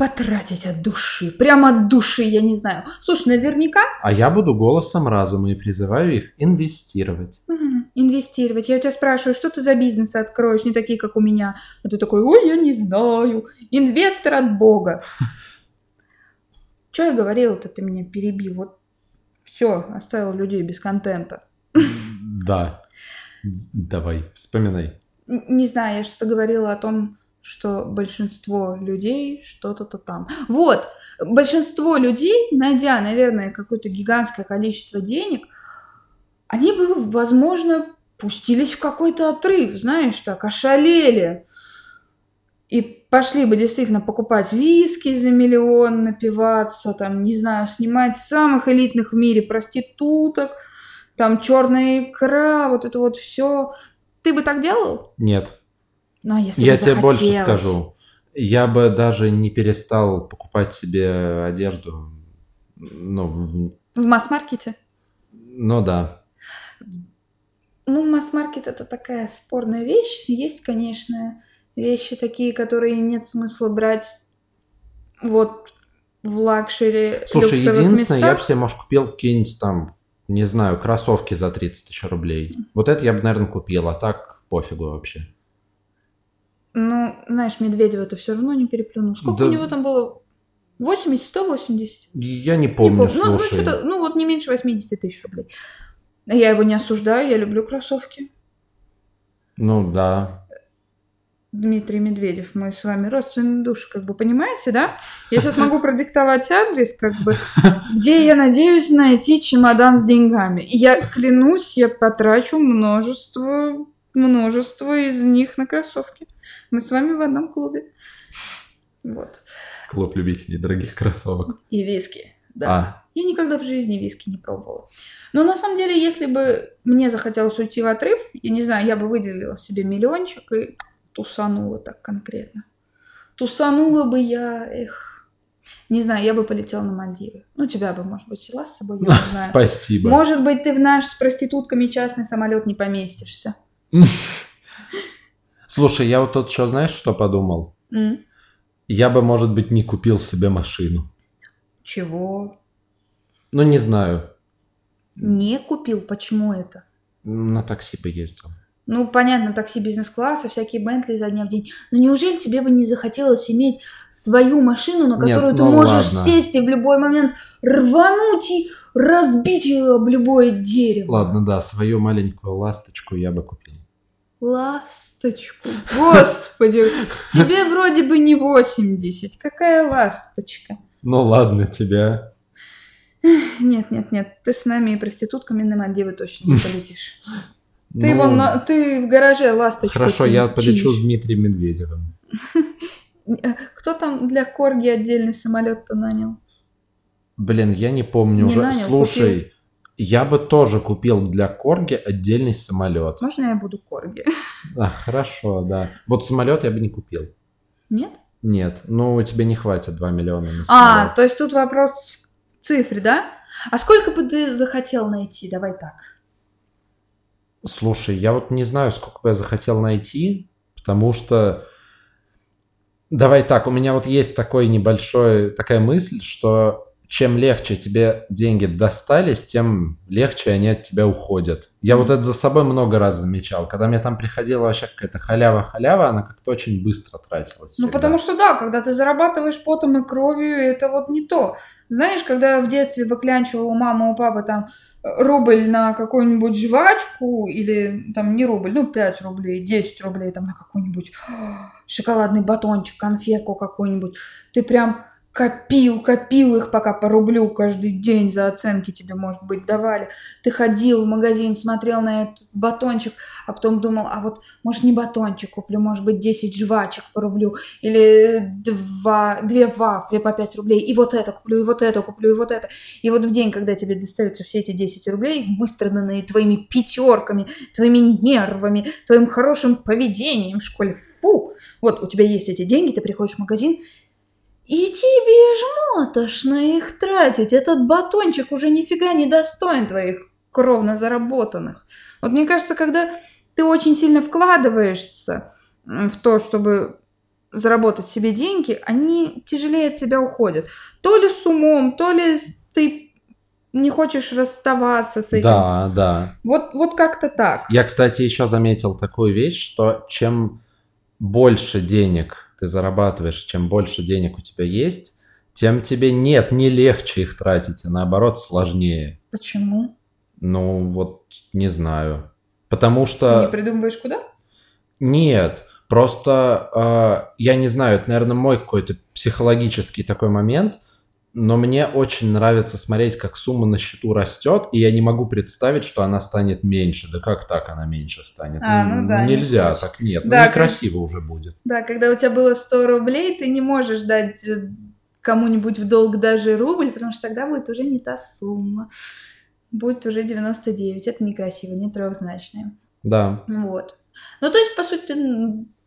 потратить от души. Прямо от души, я не знаю. Слушай, наверняка А я буду голосом разума и призываю их инвестировать. Мгм. инвестировать. Я у тебя спрашиваю, что ты за бизнесы откроешь, не такие, как у меня. А ты такой, ой, я не знаю. Инвестор от Бога. Что я говорила-то, ты меня перебил. Вот все, оставил людей без контента. Да. Давай, вспоминай. Не знаю, я что-то говорила о том, что большинство людей что-то-то там. Вот, большинство людей, найдя, наверное, какое-то гигантское количество денег, они бы, возможно, пустились в какой-то отрыв, знаешь, так, ошалели. И пошли бы действительно покупать виски за миллион, напиваться, там, не знаю, снимать самых элитных в мире проституток, там черная икра, вот это вот все. Ты бы так делал? Нет. Ну, а если Я тебе больше скажу. Я бы даже не перестал покупать себе одежду. Ну, В масс-маркете? ну да. Ну, масс-маркет это такая спорная вещь. Есть, конечно, вещи такие, которые нет смысла брать вот в luxury Слушай, единственное, я бы местах. себе, может, купил какие-нибудь там, не знаю, кроссовки за 30 тысяч рублей. Вот это я бы, наверное, купил, а так пофигу вообще. Ну, знаешь, Медведева это все равно не переплюнул. Сколько Да. у него там было? 80, 180? Я не Не помню, помню. Ну, ну, что-то, ну, вот не меньше 80 тысяч рублей. Я его не осуждаю, я люблю кроссовки. Ну да. Дмитрий Медведев, мы с вами родственные души, как бы понимаете, да? Я сейчас могу продиктовать адрес, как бы, где я надеюсь найти чемодан с деньгами. И я клянусь, я потрачу множество, множество из них на кроссовки. Мы с вами в одном клубе. Вот. Клуб любителей дорогих кроссовок. И виски, да. А, Я никогда в жизни виски не пробовала. Но на самом деле, если бы мне захотелось уйти в отрыв, я не знаю, я бы выделила себе миллиончик и тусанула так конкретно. Тусанула бы я, эх, не знаю, я бы полетела на Мальдивы. Ну, тебя бы, может быть, взяла с собой, я не знаю. спасибо. Может быть, ты в наш с проститутками частный самолет не поместишься. Слушай, я вот тут что, знаешь, что подумал? Я бы, может быть, не купил себе машину. Чего? Ну, не знаю. Не купил? Почему это? На такси поездил. Ну, понятно, такси бизнес-класса, всякие Бентли за дня в день. Но неужели тебе бы не захотелось иметь свою машину, на Нет, которую ты ну можешь ладно. сесть и в любой момент рвануть и разбить ее об любое дерево? Ладно, да, свою маленькую ласточку я бы купил. Ласточку. Господи, тебе вроде бы не 80. Какая ласточка? Ну ладно, тебя. Нет, нет, нет, ты с нами и проститутками на Мальдивы точно не полетишь. Ты, Ну, вон на- ты в гараже ласточку Хорошо, я полечу с Дмитрием Медведевым. Кто там для Корги отдельный самолет-то нанял? Блин, я не помню Не уже. нанял, Слушай, я бы тоже купил для Корги отдельный самолет. Можно я буду Корги? А, хорошо, да. Вот самолет я бы не купил. Нет? Нет, ну тебе не хватит 2 миллиона на А, самолет. то есть тут вопрос в цифре, да? А сколько бы ты захотел найти? Давай так. Слушай, я вот не знаю, сколько бы я захотел найти, потому что... Давай так, у меня вот есть такой небольшой, такая мысль, что чем легче тебе деньги достались, тем легче они от тебя уходят. Я вот это за собой много раз замечал. Когда мне там приходила вообще какая-то халява-халява, она как-то очень быстро тратилась. Ну, всегда. потому что да, когда ты зарабатываешь потом и кровью, это вот не то. Знаешь, когда я в детстве выклянчивала у мамы, у папы там рубль на какую-нибудь жвачку, или там не рубль, ну 5 рублей, 10 рублей там на какой-нибудь шоколадный батончик, конфетку какую-нибудь, ты прям копил, копил их, пока по рублю каждый день за оценки тебе, может быть, давали. Ты ходил в магазин, смотрел на этот батончик, а потом думал, а вот, может, не батончик куплю, может быть, 10 жвачек по рублю, или два, две вафли по 5 рублей, и вот это куплю, и вот это куплю, и вот это. И вот в день, когда тебе достаются все эти 10 рублей, выстраданные твоими пятерками, твоими нервами, твоим хорошим поведением в школе, фу, вот у тебя есть эти деньги, ты приходишь в магазин, и тебе жмотошно их тратить. Этот батончик уже нифига не достоин твоих кровно заработанных. Вот мне кажется, когда ты очень сильно вкладываешься в то, чтобы заработать себе деньги, они тяжелее от тебя уходят. То ли с умом, то ли ты не хочешь расставаться с этим. Да, да. Вот, вот как-то так. Я, кстати, еще заметил такую вещь, что чем больше денег ты зарабатываешь, чем больше денег у тебя есть, тем тебе нет, не легче их тратить, а наоборот сложнее. Почему? Ну, вот не знаю. Потому что... Ты не придумываешь куда? Нет, просто э, я не знаю, это, наверное, мой какой-то психологический такой момент – но мне очень нравится смотреть, как сумма на счету растет, и я не могу представить, что она станет меньше. Да как так она меньше станет? А, ну, да, Нельзя, не так нет. Да, ну, некрасиво как... уже будет. Да, когда у тебя было 100 рублей, ты не можешь дать э, кому-нибудь в долг даже рубль, потому что тогда будет уже не та сумма. Будет уже 99. Это некрасиво, не трехзначное. Да. Вот. Ну, то есть, по сути,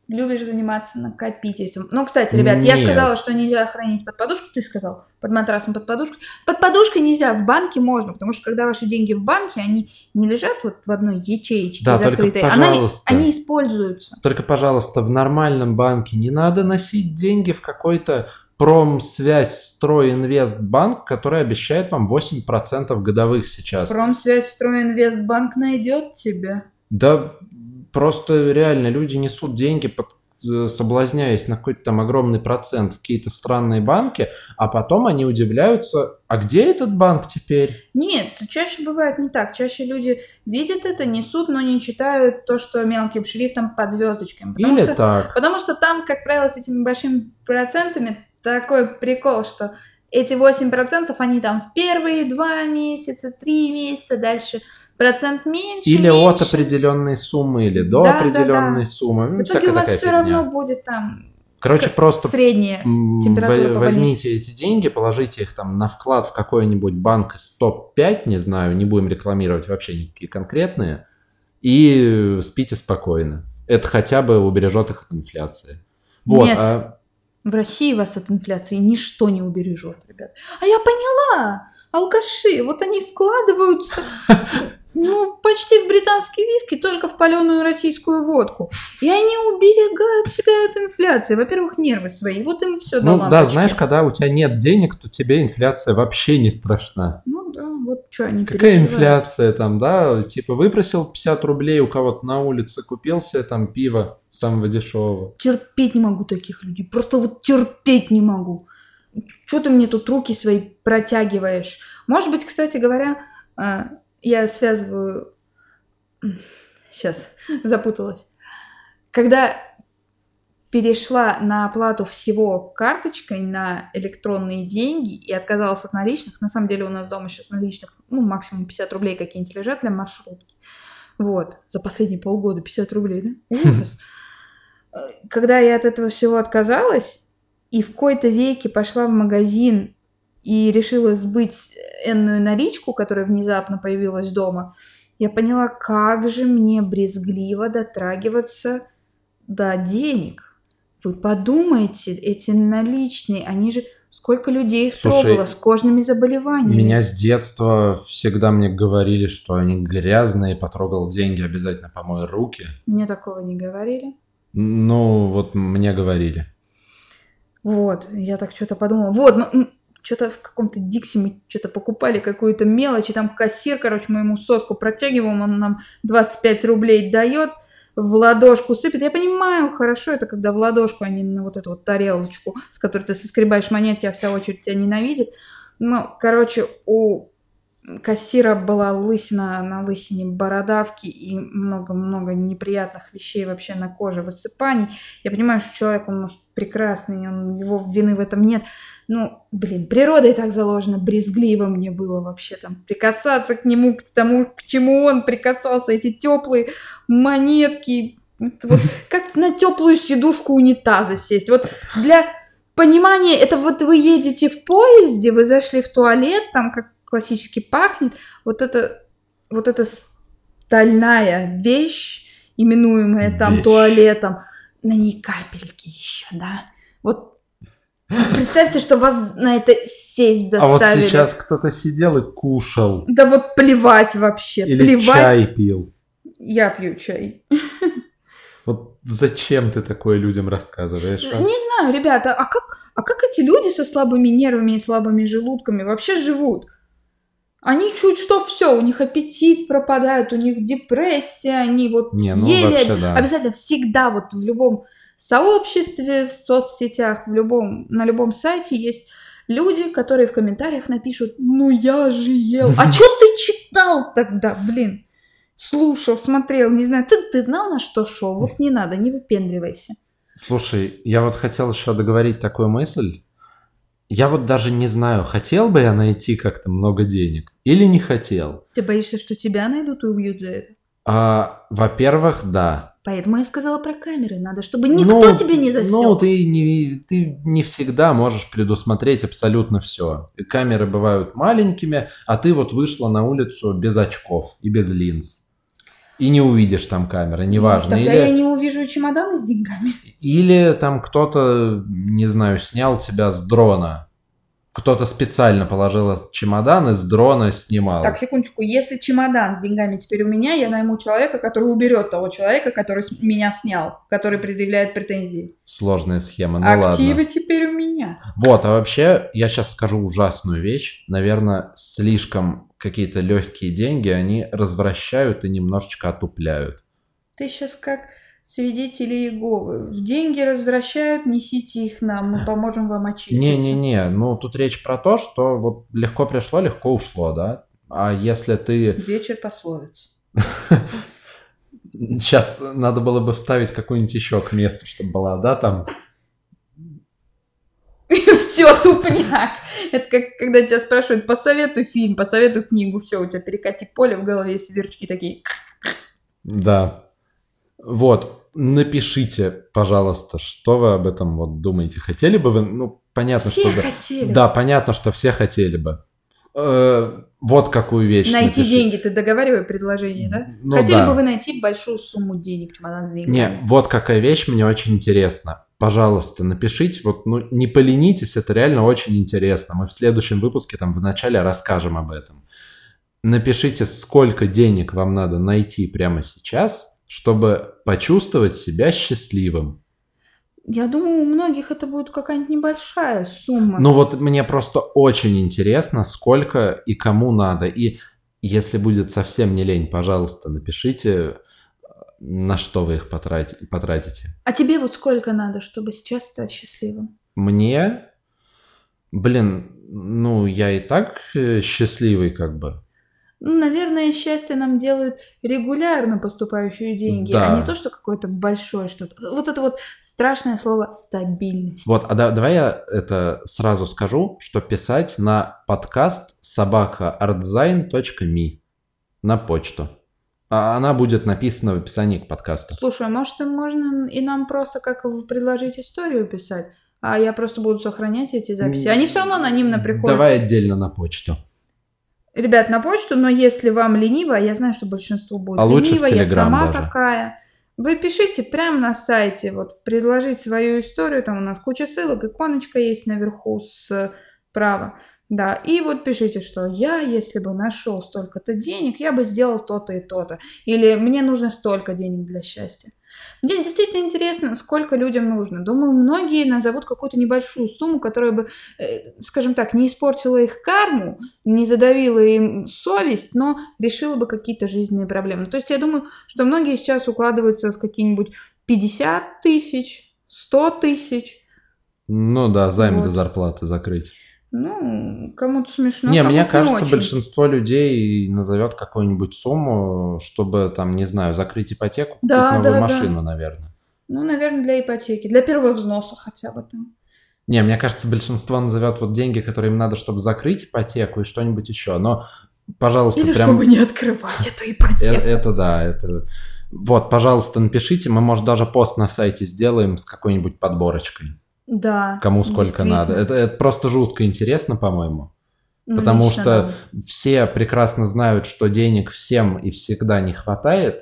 любишь заниматься накопительством. Ну, кстати, ребят, Нет. я сказала, что нельзя хранить под подушку, ты сказал, под матрасом, под подушкой. Под подушкой нельзя, в банке можно, потому что когда ваши деньги в банке, они не лежат вот в одной ячеечке да, закрытой, только, пожалуйста, они, они используются. Только, пожалуйста, в нормальном банке не надо носить деньги в какой-то Промсвязь Стройинвестбанк, который обещает вам 8% годовых сейчас. Промсвязь Стройинвестбанк найдет тебя. Да Просто реально люди несут деньги, под, э, соблазняясь на какой-то там огромный процент в какие-то странные банки, а потом они удивляются, а где этот банк теперь? Нет, чаще бывает не так. Чаще люди видят это, несут, но не читают то, что мелким шрифтом под звездочками. Потому Или что, так. Потому что там, как правило, с этими большими процентами такой прикол, что эти 8% они там в первые два месяца, три месяца, дальше процент меньше. Или меньше. от определенной суммы, или до да, определенной да, да. суммы. В итоге у вас все фигня. равно будет там Короче, просто средняя температура возьмите эти деньги, положите их там на вклад в какой-нибудь банк из топ-5, не знаю, не будем рекламировать вообще никакие конкретные, и спите спокойно. Это хотя бы убережет их от инфляции. Вот, Нет. А... В России вас от инфляции ничто не убережет, ребят. А я поняла! Алкаши, вот они вкладываются ну, почти в британский виски, только в паленую российскую водку. И они уберегают себя от инфляции. Во-первых, нервы свои. Вот им все Ну да, знаешь, когда у тебя нет денег, то тебе инфляция вообще не страшна. Ну да, вот что они Какая инфляция там, да? Типа выпросил 50 рублей у кого-то на улице, купил себе там пиво самого дешевого. Терпеть не могу таких людей. Просто вот терпеть не могу. Что ты мне тут руки свои протягиваешь? Может быть, кстати говоря, а, я связываю... Сейчас, запуталась. Когда перешла на оплату всего карточкой на электронные деньги и отказалась от наличных. На самом деле у нас дома сейчас наличных, ну, максимум 50 рублей какие-нибудь лежат для маршрутки. Вот, за последние полгода 50 рублей, да? Ужас. Когда я от этого всего отказалась и в какой-то веке пошла в магазин и решила сбыть энную наличку, которая внезапно появилась дома, я поняла, как же мне брезгливо дотрагиваться до денег. Вы подумайте, эти наличные, они же сколько людей их Слушай, трогало с кожными заболеваниями. Меня с детства всегда мне говорили, что они грязные, потрогал деньги, обязательно помой руки. Мне такого не говорили. Ну, вот мне говорили. Вот, я так что-то подумала. Вот, что-то в каком-то Дикси мы что-то покупали, какую-то мелочь, и там кассир, короче, мы ему сотку протягиваем, он нам 25 рублей дает, в ладошку сыпет. Я понимаю, хорошо это, когда в ладошку, а не на вот эту вот тарелочку, с которой ты соскребаешь монетки, а вся очередь тебя ненавидит. Но, короче, у кассира была лысина на лысине бородавки и много-много неприятных вещей вообще на коже, высыпаний. Я понимаю, что человек, он может прекрасный, он, его вины в этом нет. Ну, блин, природа и так заложена, брезгливо мне было вообще там прикасаться к нему, к тому, к чему он прикасался, эти теплые монетки, вот как на теплую сидушку унитаза сесть. Вот для понимания, это вот вы едете в поезде, вы зашли в туалет, там как классически пахнет, вот это, вот эта стальная вещь, именуемая вещь. там туалетом, на ней капельки еще, да? Вот представьте, что вас на это сесть заставили. А вот сейчас кто-то сидел и кушал. Да вот плевать вообще, Или плевать. чай пил. Я пью чай. Вот зачем ты такое людям рассказываешь? А? Не знаю, ребята, а как, а как эти люди со слабыми нервами и слабыми желудками вообще живут? Они чуть что все, у них аппетит пропадает, у них депрессия, они вот Не, ну, еле вообще, да. обязательно всегда вот в любом сообществе, в соцсетях, в любом на любом сайте есть люди, которые в комментариях напишут: "Ну я же ел". А что ты читал тогда, блин? Слушал, смотрел, не знаю. Ты ты знал на что шел? Вот не надо, не выпендривайся. Слушай, я вот хотел еще договорить такую мысль. Я вот даже не знаю, хотел бы я найти как-то много денег или не хотел. Ты боишься, что тебя найдут и убьют за это? А, во-первых, да. Поэтому я сказала про камеры. Надо, чтобы никто ну, тебя не засек. Ну, ты не, ты не всегда можешь предусмотреть абсолютно все. Камеры бывают маленькими, а ты вот вышла на улицу без очков и без линз. И не увидишь там камеры, неважно. Тогда или, я не увижу чемоданы с деньгами. или там кто-то, не знаю, снял тебя с дрона. Кто-то специально положил этот чемодан и с дрона снимал. Так, секундочку. Если чемодан с деньгами теперь у меня, я найму человека, который уберет того человека, который меня снял, который предъявляет претензии. Сложная схема, ну Активы ладно. теперь у меня. Вот, а вообще, я сейчас скажу ужасную вещь. Наверное, слишком какие-то легкие деньги они развращают и немножечко отупляют. Ты сейчас как свидетели Иеговы. Деньги развращают, несите их нам, мы поможем вам очиститься. Не-не-не, ну тут речь про то, что вот легко пришло, легко ушло, да? А если ты... Вечер пословиц. Сейчас надо было бы вставить какую-нибудь еще к месту, чтобы была, да, там... Все, тупняк. Это как когда тебя спрашивают, посоветуй фильм, посоветуй книгу, все, у тебя перекати поле в голове, сверчки такие. Да. Вот, напишите, пожалуйста, что вы об этом вот думаете. Хотели бы вы... Ну, понятно, Все что... хотели. Да, понятно, что все хотели бы. Э, вот какую вещь Найти напиши. деньги, ты договаривай предложение, да? Ну Хотели да. бы вы найти большую сумму денег, чемодан с Не, деньгами? вот какая вещь мне очень интересна. Пожалуйста, напишите, вот, ну, не поленитесь, это реально очень интересно. Мы в следующем выпуске там в начале расскажем об этом. Напишите, сколько денег вам надо найти прямо сейчас, чтобы почувствовать себя счастливым. Я думаю, у многих это будет какая-нибудь небольшая сумма. Ну вот мне просто очень интересно, сколько и кому надо. И если будет совсем не лень, пожалуйста, напишите, на что вы их потрати- потратите. А тебе вот сколько надо, чтобы сейчас стать счастливым? Мне, блин, ну я и так э, счастливый как бы. Ну, наверное, счастье нам делают регулярно поступающие деньги, Да. а не то, что какое-то большое что-то. Вот это вот страшное слово стабильность. Вот, а да- давай я это сразу скажу, что писать на подкаст собакаartdesign.me на почту. А она будет написана в описании к подкасту. Слушай, а может, можно и нам просто как предложить историю писать, а я просто буду сохранять эти записи. Они все равно анонимно приходят. Давай отдельно на почту. Ребят, на почту, но если вам лениво, я знаю, что большинство будет А лениво, я сама даже. такая. Вы пишите прямо на сайте, вот предложить свою историю, там у нас куча ссылок, иконочка есть наверху справа. Да, и вот пишите, что я, если бы нашел столько-то денег, я бы сделал то-то и то-то. Или мне нужно столько денег для счастья. Мне действительно интересно, сколько людям нужно. Думаю, многие назовут какую-то небольшую сумму, которая бы, э, скажем так, не испортила их карму, не задавила им совесть, но решила бы какие-то жизненные проблемы. То есть я думаю, что многие сейчас укладываются в какие-нибудь 50 тысяч, 100 тысяч. Ну да, займ Вот. до зарплаты закрыть. Ну, кому-то смешно. не, мне кажется, очень. большинство людей назовет какую-нибудь сумму, чтобы там, не знаю, закрыть ипотеку, купить Да, новую да, да. машину, наверное. Ну, наверное, для ипотеки. Для первого взноса хотя бы там. Не, мне кажется, большинство назовет вот деньги, которые им надо, чтобы закрыть ипотеку и что-нибудь еще. Но, пожалуйста, Или прям... чтобы не открывать эту Э- ипотеку. Это да, это... Вот, пожалуйста, напишите, мы, может, даже пост на сайте сделаем с какой-нибудь подборочкой. Да. Кому сколько надо. Это, это просто жутко интересно, по-моему. Ну, Потому лично что нам. все прекрасно знают, что денег всем и всегда не хватает.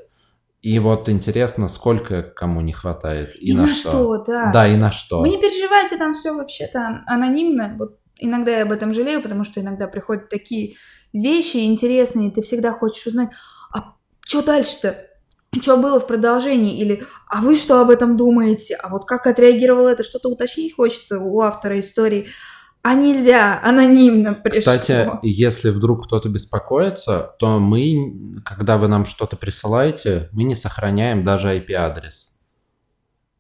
И вот интересно, сколько кому не хватает и, И на что, да. Да, и на что. Вы не переживайте, там все вообще-то анонимно. Вот иногда я об этом жалею, потому что иногда приходят такие вещи интересные, и ты всегда хочешь узнать, а что дальше-то? Что было в продолжении? Или, а вы что об этом думаете? А вот как отреагировал это? Что-то уточнить хочется у автора истории. А нельзя, анонимно пришло. Кстати, если вдруг кто-то беспокоится, то мы, когда вы нам что-то присылаете, мы не сохраняем даже IP-адрес.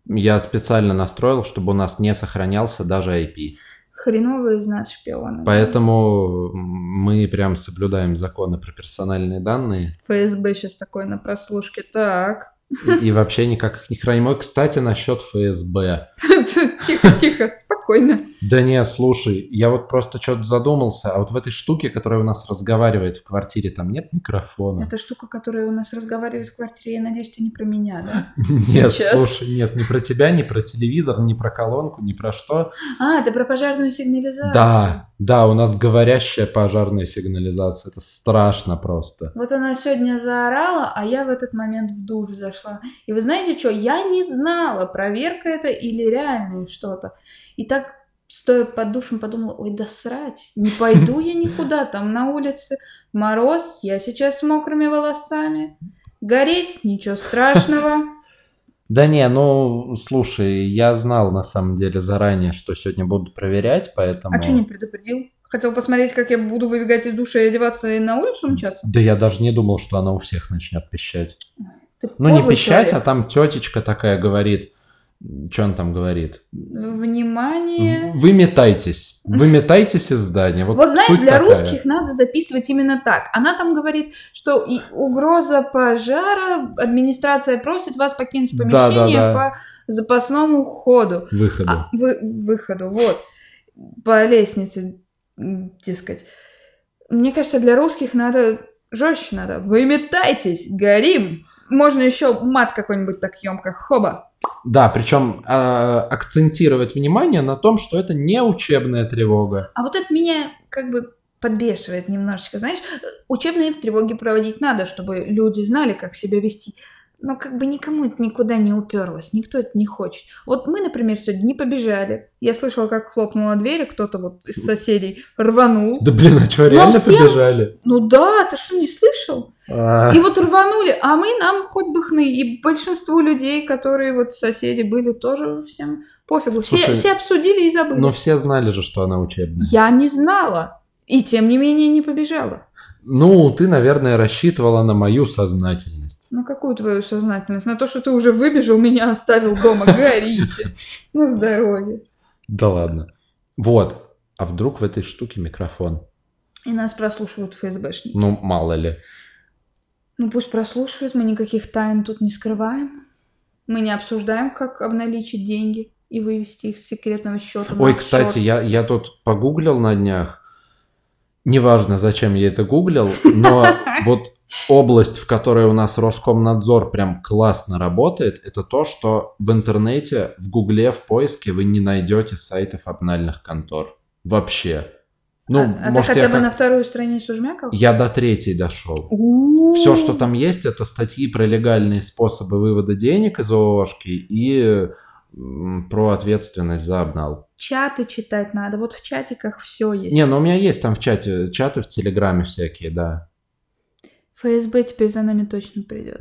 Я специально настроил, чтобы у нас не сохранялся даже IP. Хреновые из нас шпионы. Поэтому мы прям соблюдаем законы про персональные данные ФСБ сейчас такой на прослушке. Так. и, и вообще никак их не храним. Ой, кстати, насчет ФСБ. Тихо, тихо, спокойно. Да не, слушай, я вот просто что-то задумался, а вот в этой штуке, которая у нас разговаривает в квартире, там нет микрофона? Это штука, которая у нас разговаривает в квартире, я надеюсь, ты не про меня, да? Нет, слушай, нет, не про тебя, не про телевизор, не про колонку, не про что. А, ты про пожарную сигнализацию? Да, да, у нас говорящая пожарная сигнализация. Это страшно просто. Вот она сегодня заорала, а я в этот момент в душ зашла. И вы знаете что, я не знала, проверка это или реальное что-то. И так, стоя под душем, подумала, ой, да срать, не пойду я никуда, там на улице мороз, я сейчас с мокрыми волосами. Гореть, ничего страшного. Да не, ну, слушай, я знал на самом деле заранее, что сегодня будут проверять, поэтому... А что не предупредил? Хотел посмотреть, как я буду выбегать из душа и одеваться и на улицу мчаться? Да я даже не думал, что она у всех начнет пищать. Ты Ну, не пищать, человек. а там тетечка такая говорит. Что он там говорит? Внимание. Вы метайтесь. Вы метайтесь из здания. Вот, Вот знаешь, для такая. русских надо записывать именно так. Она там говорит, что и угроза пожара, администрация просит вас покинуть Да, помещение да, да. по запасному ходу, Выходу. а, вы- выходу, вот, по лестнице, дескать. Мне кажется, для русских надо жестче надо. Вы метайтесь, горим. Можно еще мат какой-нибудь так емко, хоба. Да, причем а, акцентировать внимание на том, что это не учебная тревога. А вот это меня как бы подбешивает немножечко, знаешь, учебные тревоги проводить надо, чтобы люди знали, как себя вести. Но как бы никому это никуда не уперлось, никто это не хочет. Вот мы, например, сегодня не побежали. Я слышала, как хлопнула дверь, и кто-то вот из соседей рванул. Да блин, а что, реально всем- побежали? Ну да, ты что, не слышал? А, И вот рванули, а мы нам хоть бы хны. И большинству людей, которые вот соседи были, тоже всем пофигу. Все, Слушай, все обсудили и забыли. Но все знали же, что она учебная. Я не знала. И тем не менее не побежала. Ну, ты, наверное, рассчитывала на мою сознательность. Ну, какую твою сознательность? На то, что ты уже выбежал, меня оставил дома. Горите. На здоровье. Да ладно. Вот. А вдруг в этой штуке микрофон? И нас прослушивают ФСБшники. Ну, мало ли. Ну, пусть прослушивают, мы никаких тайн тут не скрываем. Мы не обсуждаем, как обналичить деньги и вывести их с секретного счета. на Ой, кстати, я, я тут погуглил на днях. Неважно, зачем я это гуглил, но вот область, в которой у нас Роскомнадзор прям классно работает, это то, что в интернете, в гугле, в поиске вы не найдете сайтов обнальных контор. Вообще. Ну, а, а ты может, хотя я, бы как- на вторую страницу жмякал? я до третьей дошел. У-у-у. Все, что там есть, это статьи про легальные способы вывода денег из ООшки и про ответственность за обнал. Чаты читать надо. Вот в чатиках все есть. Не, ну у меня есть там в чате, чаты в Телеграме всякие, да. ФСБ теперь за нами точно придет.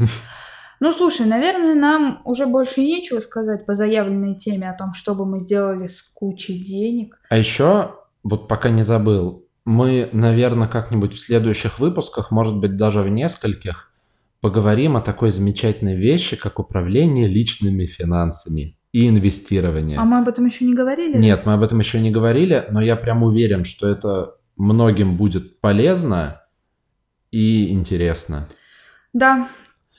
Ну, слушай, наверное, нам уже больше нечего сказать по заявленной теме о том, что бы мы сделали с кучей денег. А еще, вот пока не забыл, мы, наверное, как-нибудь в следующих выпусках, может быть, даже в нескольких, поговорим о такой замечательной вещи, как управление личными финансами. И инвестирование. А мы об этом еще не говорили? Нет, мы об этом еще не говорили, но я прям уверен, что это многим будет полезно и интересно. Да.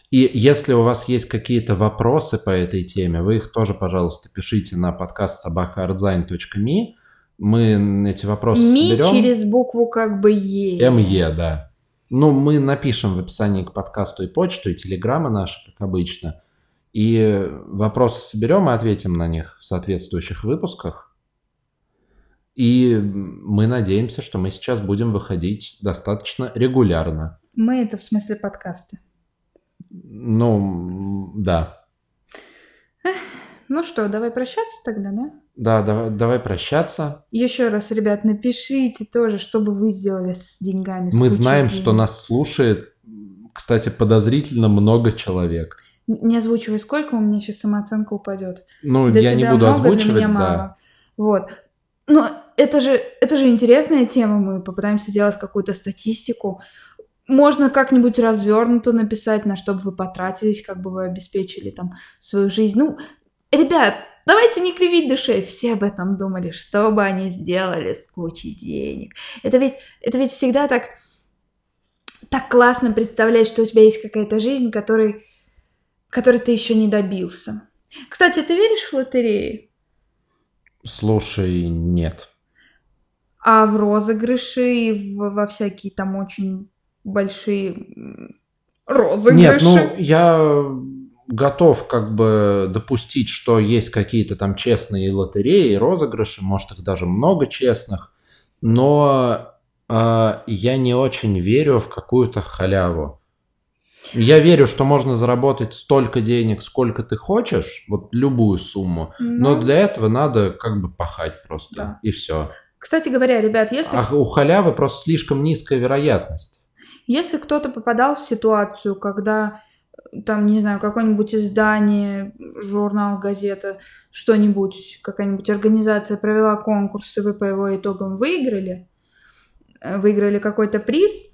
И если у вас есть какие-то вопросы по этой теме, вы их тоже, пожалуйста, пишите на подкаст собакаартзайн.ми. Мы эти вопросы Ми соберем. через букву как бы Е. МЕ, да. Ну, мы напишем в описании к подкасту и почту, и телеграммы наши, как обычно. И вопросы соберем и ответим на них в соответствующих выпусках. И мы надеемся, что мы сейчас будем выходить достаточно регулярно. Мы это в смысле подкасты. Ну, да. Ну что, давай прощаться тогда, да? Да, давай, давай прощаться. Еще раз, ребят, напишите тоже, что бы вы сделали с деньгами. с Мы кучей знаем, что нас слушает, кстати, подозрительно много человек. Не озвучивай сколько, у меня сейчас самооценка упадет. Ну, Для я не буду много, для озвучивать, меня да. мало. Вот. Но это же, это же интересная тема, мы попытаемся сделать какую-то статистику. Можно как-нибудь развернуто написать, на что бы вы потратились, как бы вы обеспечили там свою жизнь. Ну, ребят, давайте не кривить душой. Все об этом думали, что бы они сделали с кучей денег. Это ведь, это ведь всегда так, так классно представлять, что у тебя есть какая-то жизнь, которой, которой ты еще не добился. Кстати, ты веришь в лотереи? Слушай, нет. А в розыгрыши и в- во всякие там очень большие розыгрыши? Нет, ну, я готов как бы допустить, что есть какие-то там честные лотереи, розыгрыши, может их даже много честных, но э, я не очень верю в какую-то халяву. Я верю, что можно заработать столько денег, сколько ты хочешь, вот любую сумму, но Ну, для этого надо как бы пахать просто, Да. и все. Кстати говоря, ребят, если, А у халявы просто слишком низкая вероятность. если кто-то попадал в ситуацию, когда э, там, не знаю, какое-нибудь издание, журнал, газета, что-нибудь, какая-нибудь организация провела конкурс, и вы по его итогам выиграли, э, выиграли какой-то приз,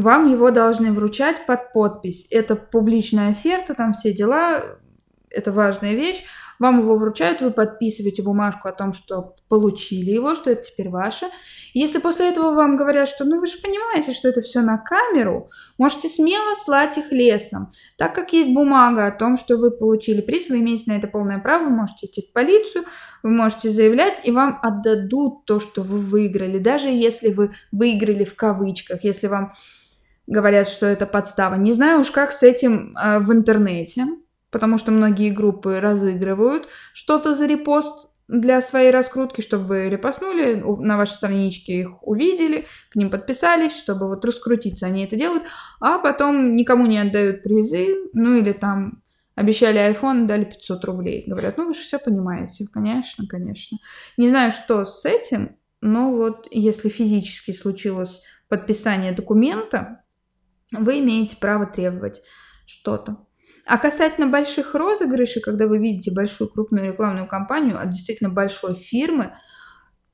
вам его должны вручать под подпись. Это публичная оферта, там все дела, это важная вещь. Вам его вручают, вы подписываете бумажку о том, что получили его, что это теперь ваше. Если после этого вам говорят, что ну вы же понимаете, что это все на камеру, можете смело слать их лесом. Так как есть бумага о том, что вы получили приз, вы имеете на это полное право, вы можете идти в полицию, вы можете заявлять, и вам отдадут то, что вы выиграли. Даже если вы выиграли в кавычках, если вам говорят, что это подстава. Не знаю уж как с этим э, в интернете, потому что многие группы разыгрывают что-то за репост для своей раскрутки, чтобы вы репостнули, на вашей страничке их увидели, к ним подписались, чтобы вот раскрутиться, они это делают, а потом никому не отдают призы, ну или там обещали iPhone, дали 500 рублей. Говорят, ну вы же все понимаете. Конечно, конечно. Не знаю, что с этим, но вот если физически случилось подписание документа, вы имеете право требовать что-то. А касательно больших розыгрышей, когда вы видите большую крупную рекламную кампанию от действительно большой фирмы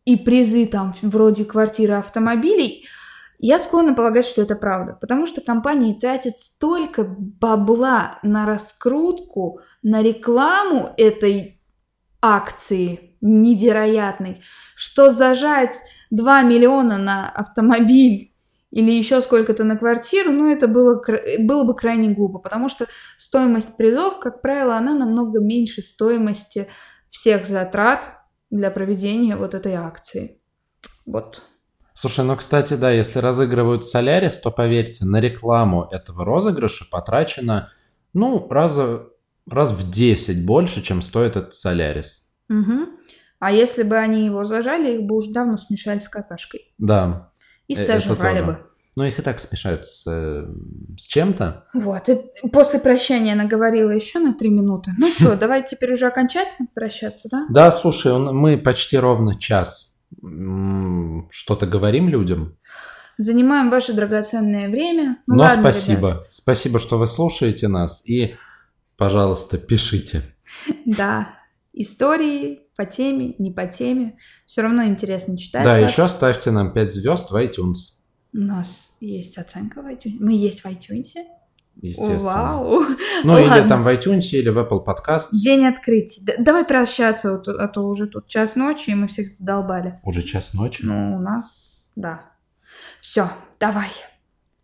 и призы там вроде квартиры автомобилей, я склонна полагать, что это правда, потому что компании тратят столько бабла на раскрутку, на рекламу этой акции невероятной, что зажать 2 миллиона на автомобиль или еще сколько-то на квартиру, ну, это было, было бы крайне глупо, потому что стоимость призов, как правило, она намного меньше стоимости всех затрат для проведения вот этой акции. Вот. Слушай, ну, кстати, да, если разыгрывают Солярис, то, поверьте, на рекламу этого розыгрыша потрачено, ну, раза, раз в 10 больше, чем стоит этот Солярис. Мгм. А если бы они его зажали, их бы уже давно смешали с какашкой. Да. И Э, сожрали бы. Ну, их и так смешают с, э, с чем-то. Вот, и после прощания она говорила еще на три минуты. Ну что, давай теперь уже окончательно прощаться, да? Да, слушай, он- мы почти ровно час что-то говорим людям. Занимаем ваше драгоценное время. Ну Но ладно, спасибо. ребят. Спасибо, что вы слушаете нас. И, пожалуйста, пишите. Да, истории по теме, не по теме. Все равно интересно читать. да, вас. еще ставьте нам 5 звезд в iTunes. У нас есть оценка в iTunes. Мы есть в iTunes. естественно. Вау. Ну, или Ладно. там в iTunes, или в Apple Podcast. День открытий. Д- давай прощаться, вот, а то уже тут час ночи, и мы всех задолбали. Уже час ночи. Ну, у нас, да. Все, давай.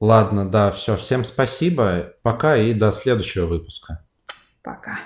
Ладно, да, все. Всем спасибо. Пока и до следующего выпуска. Пока.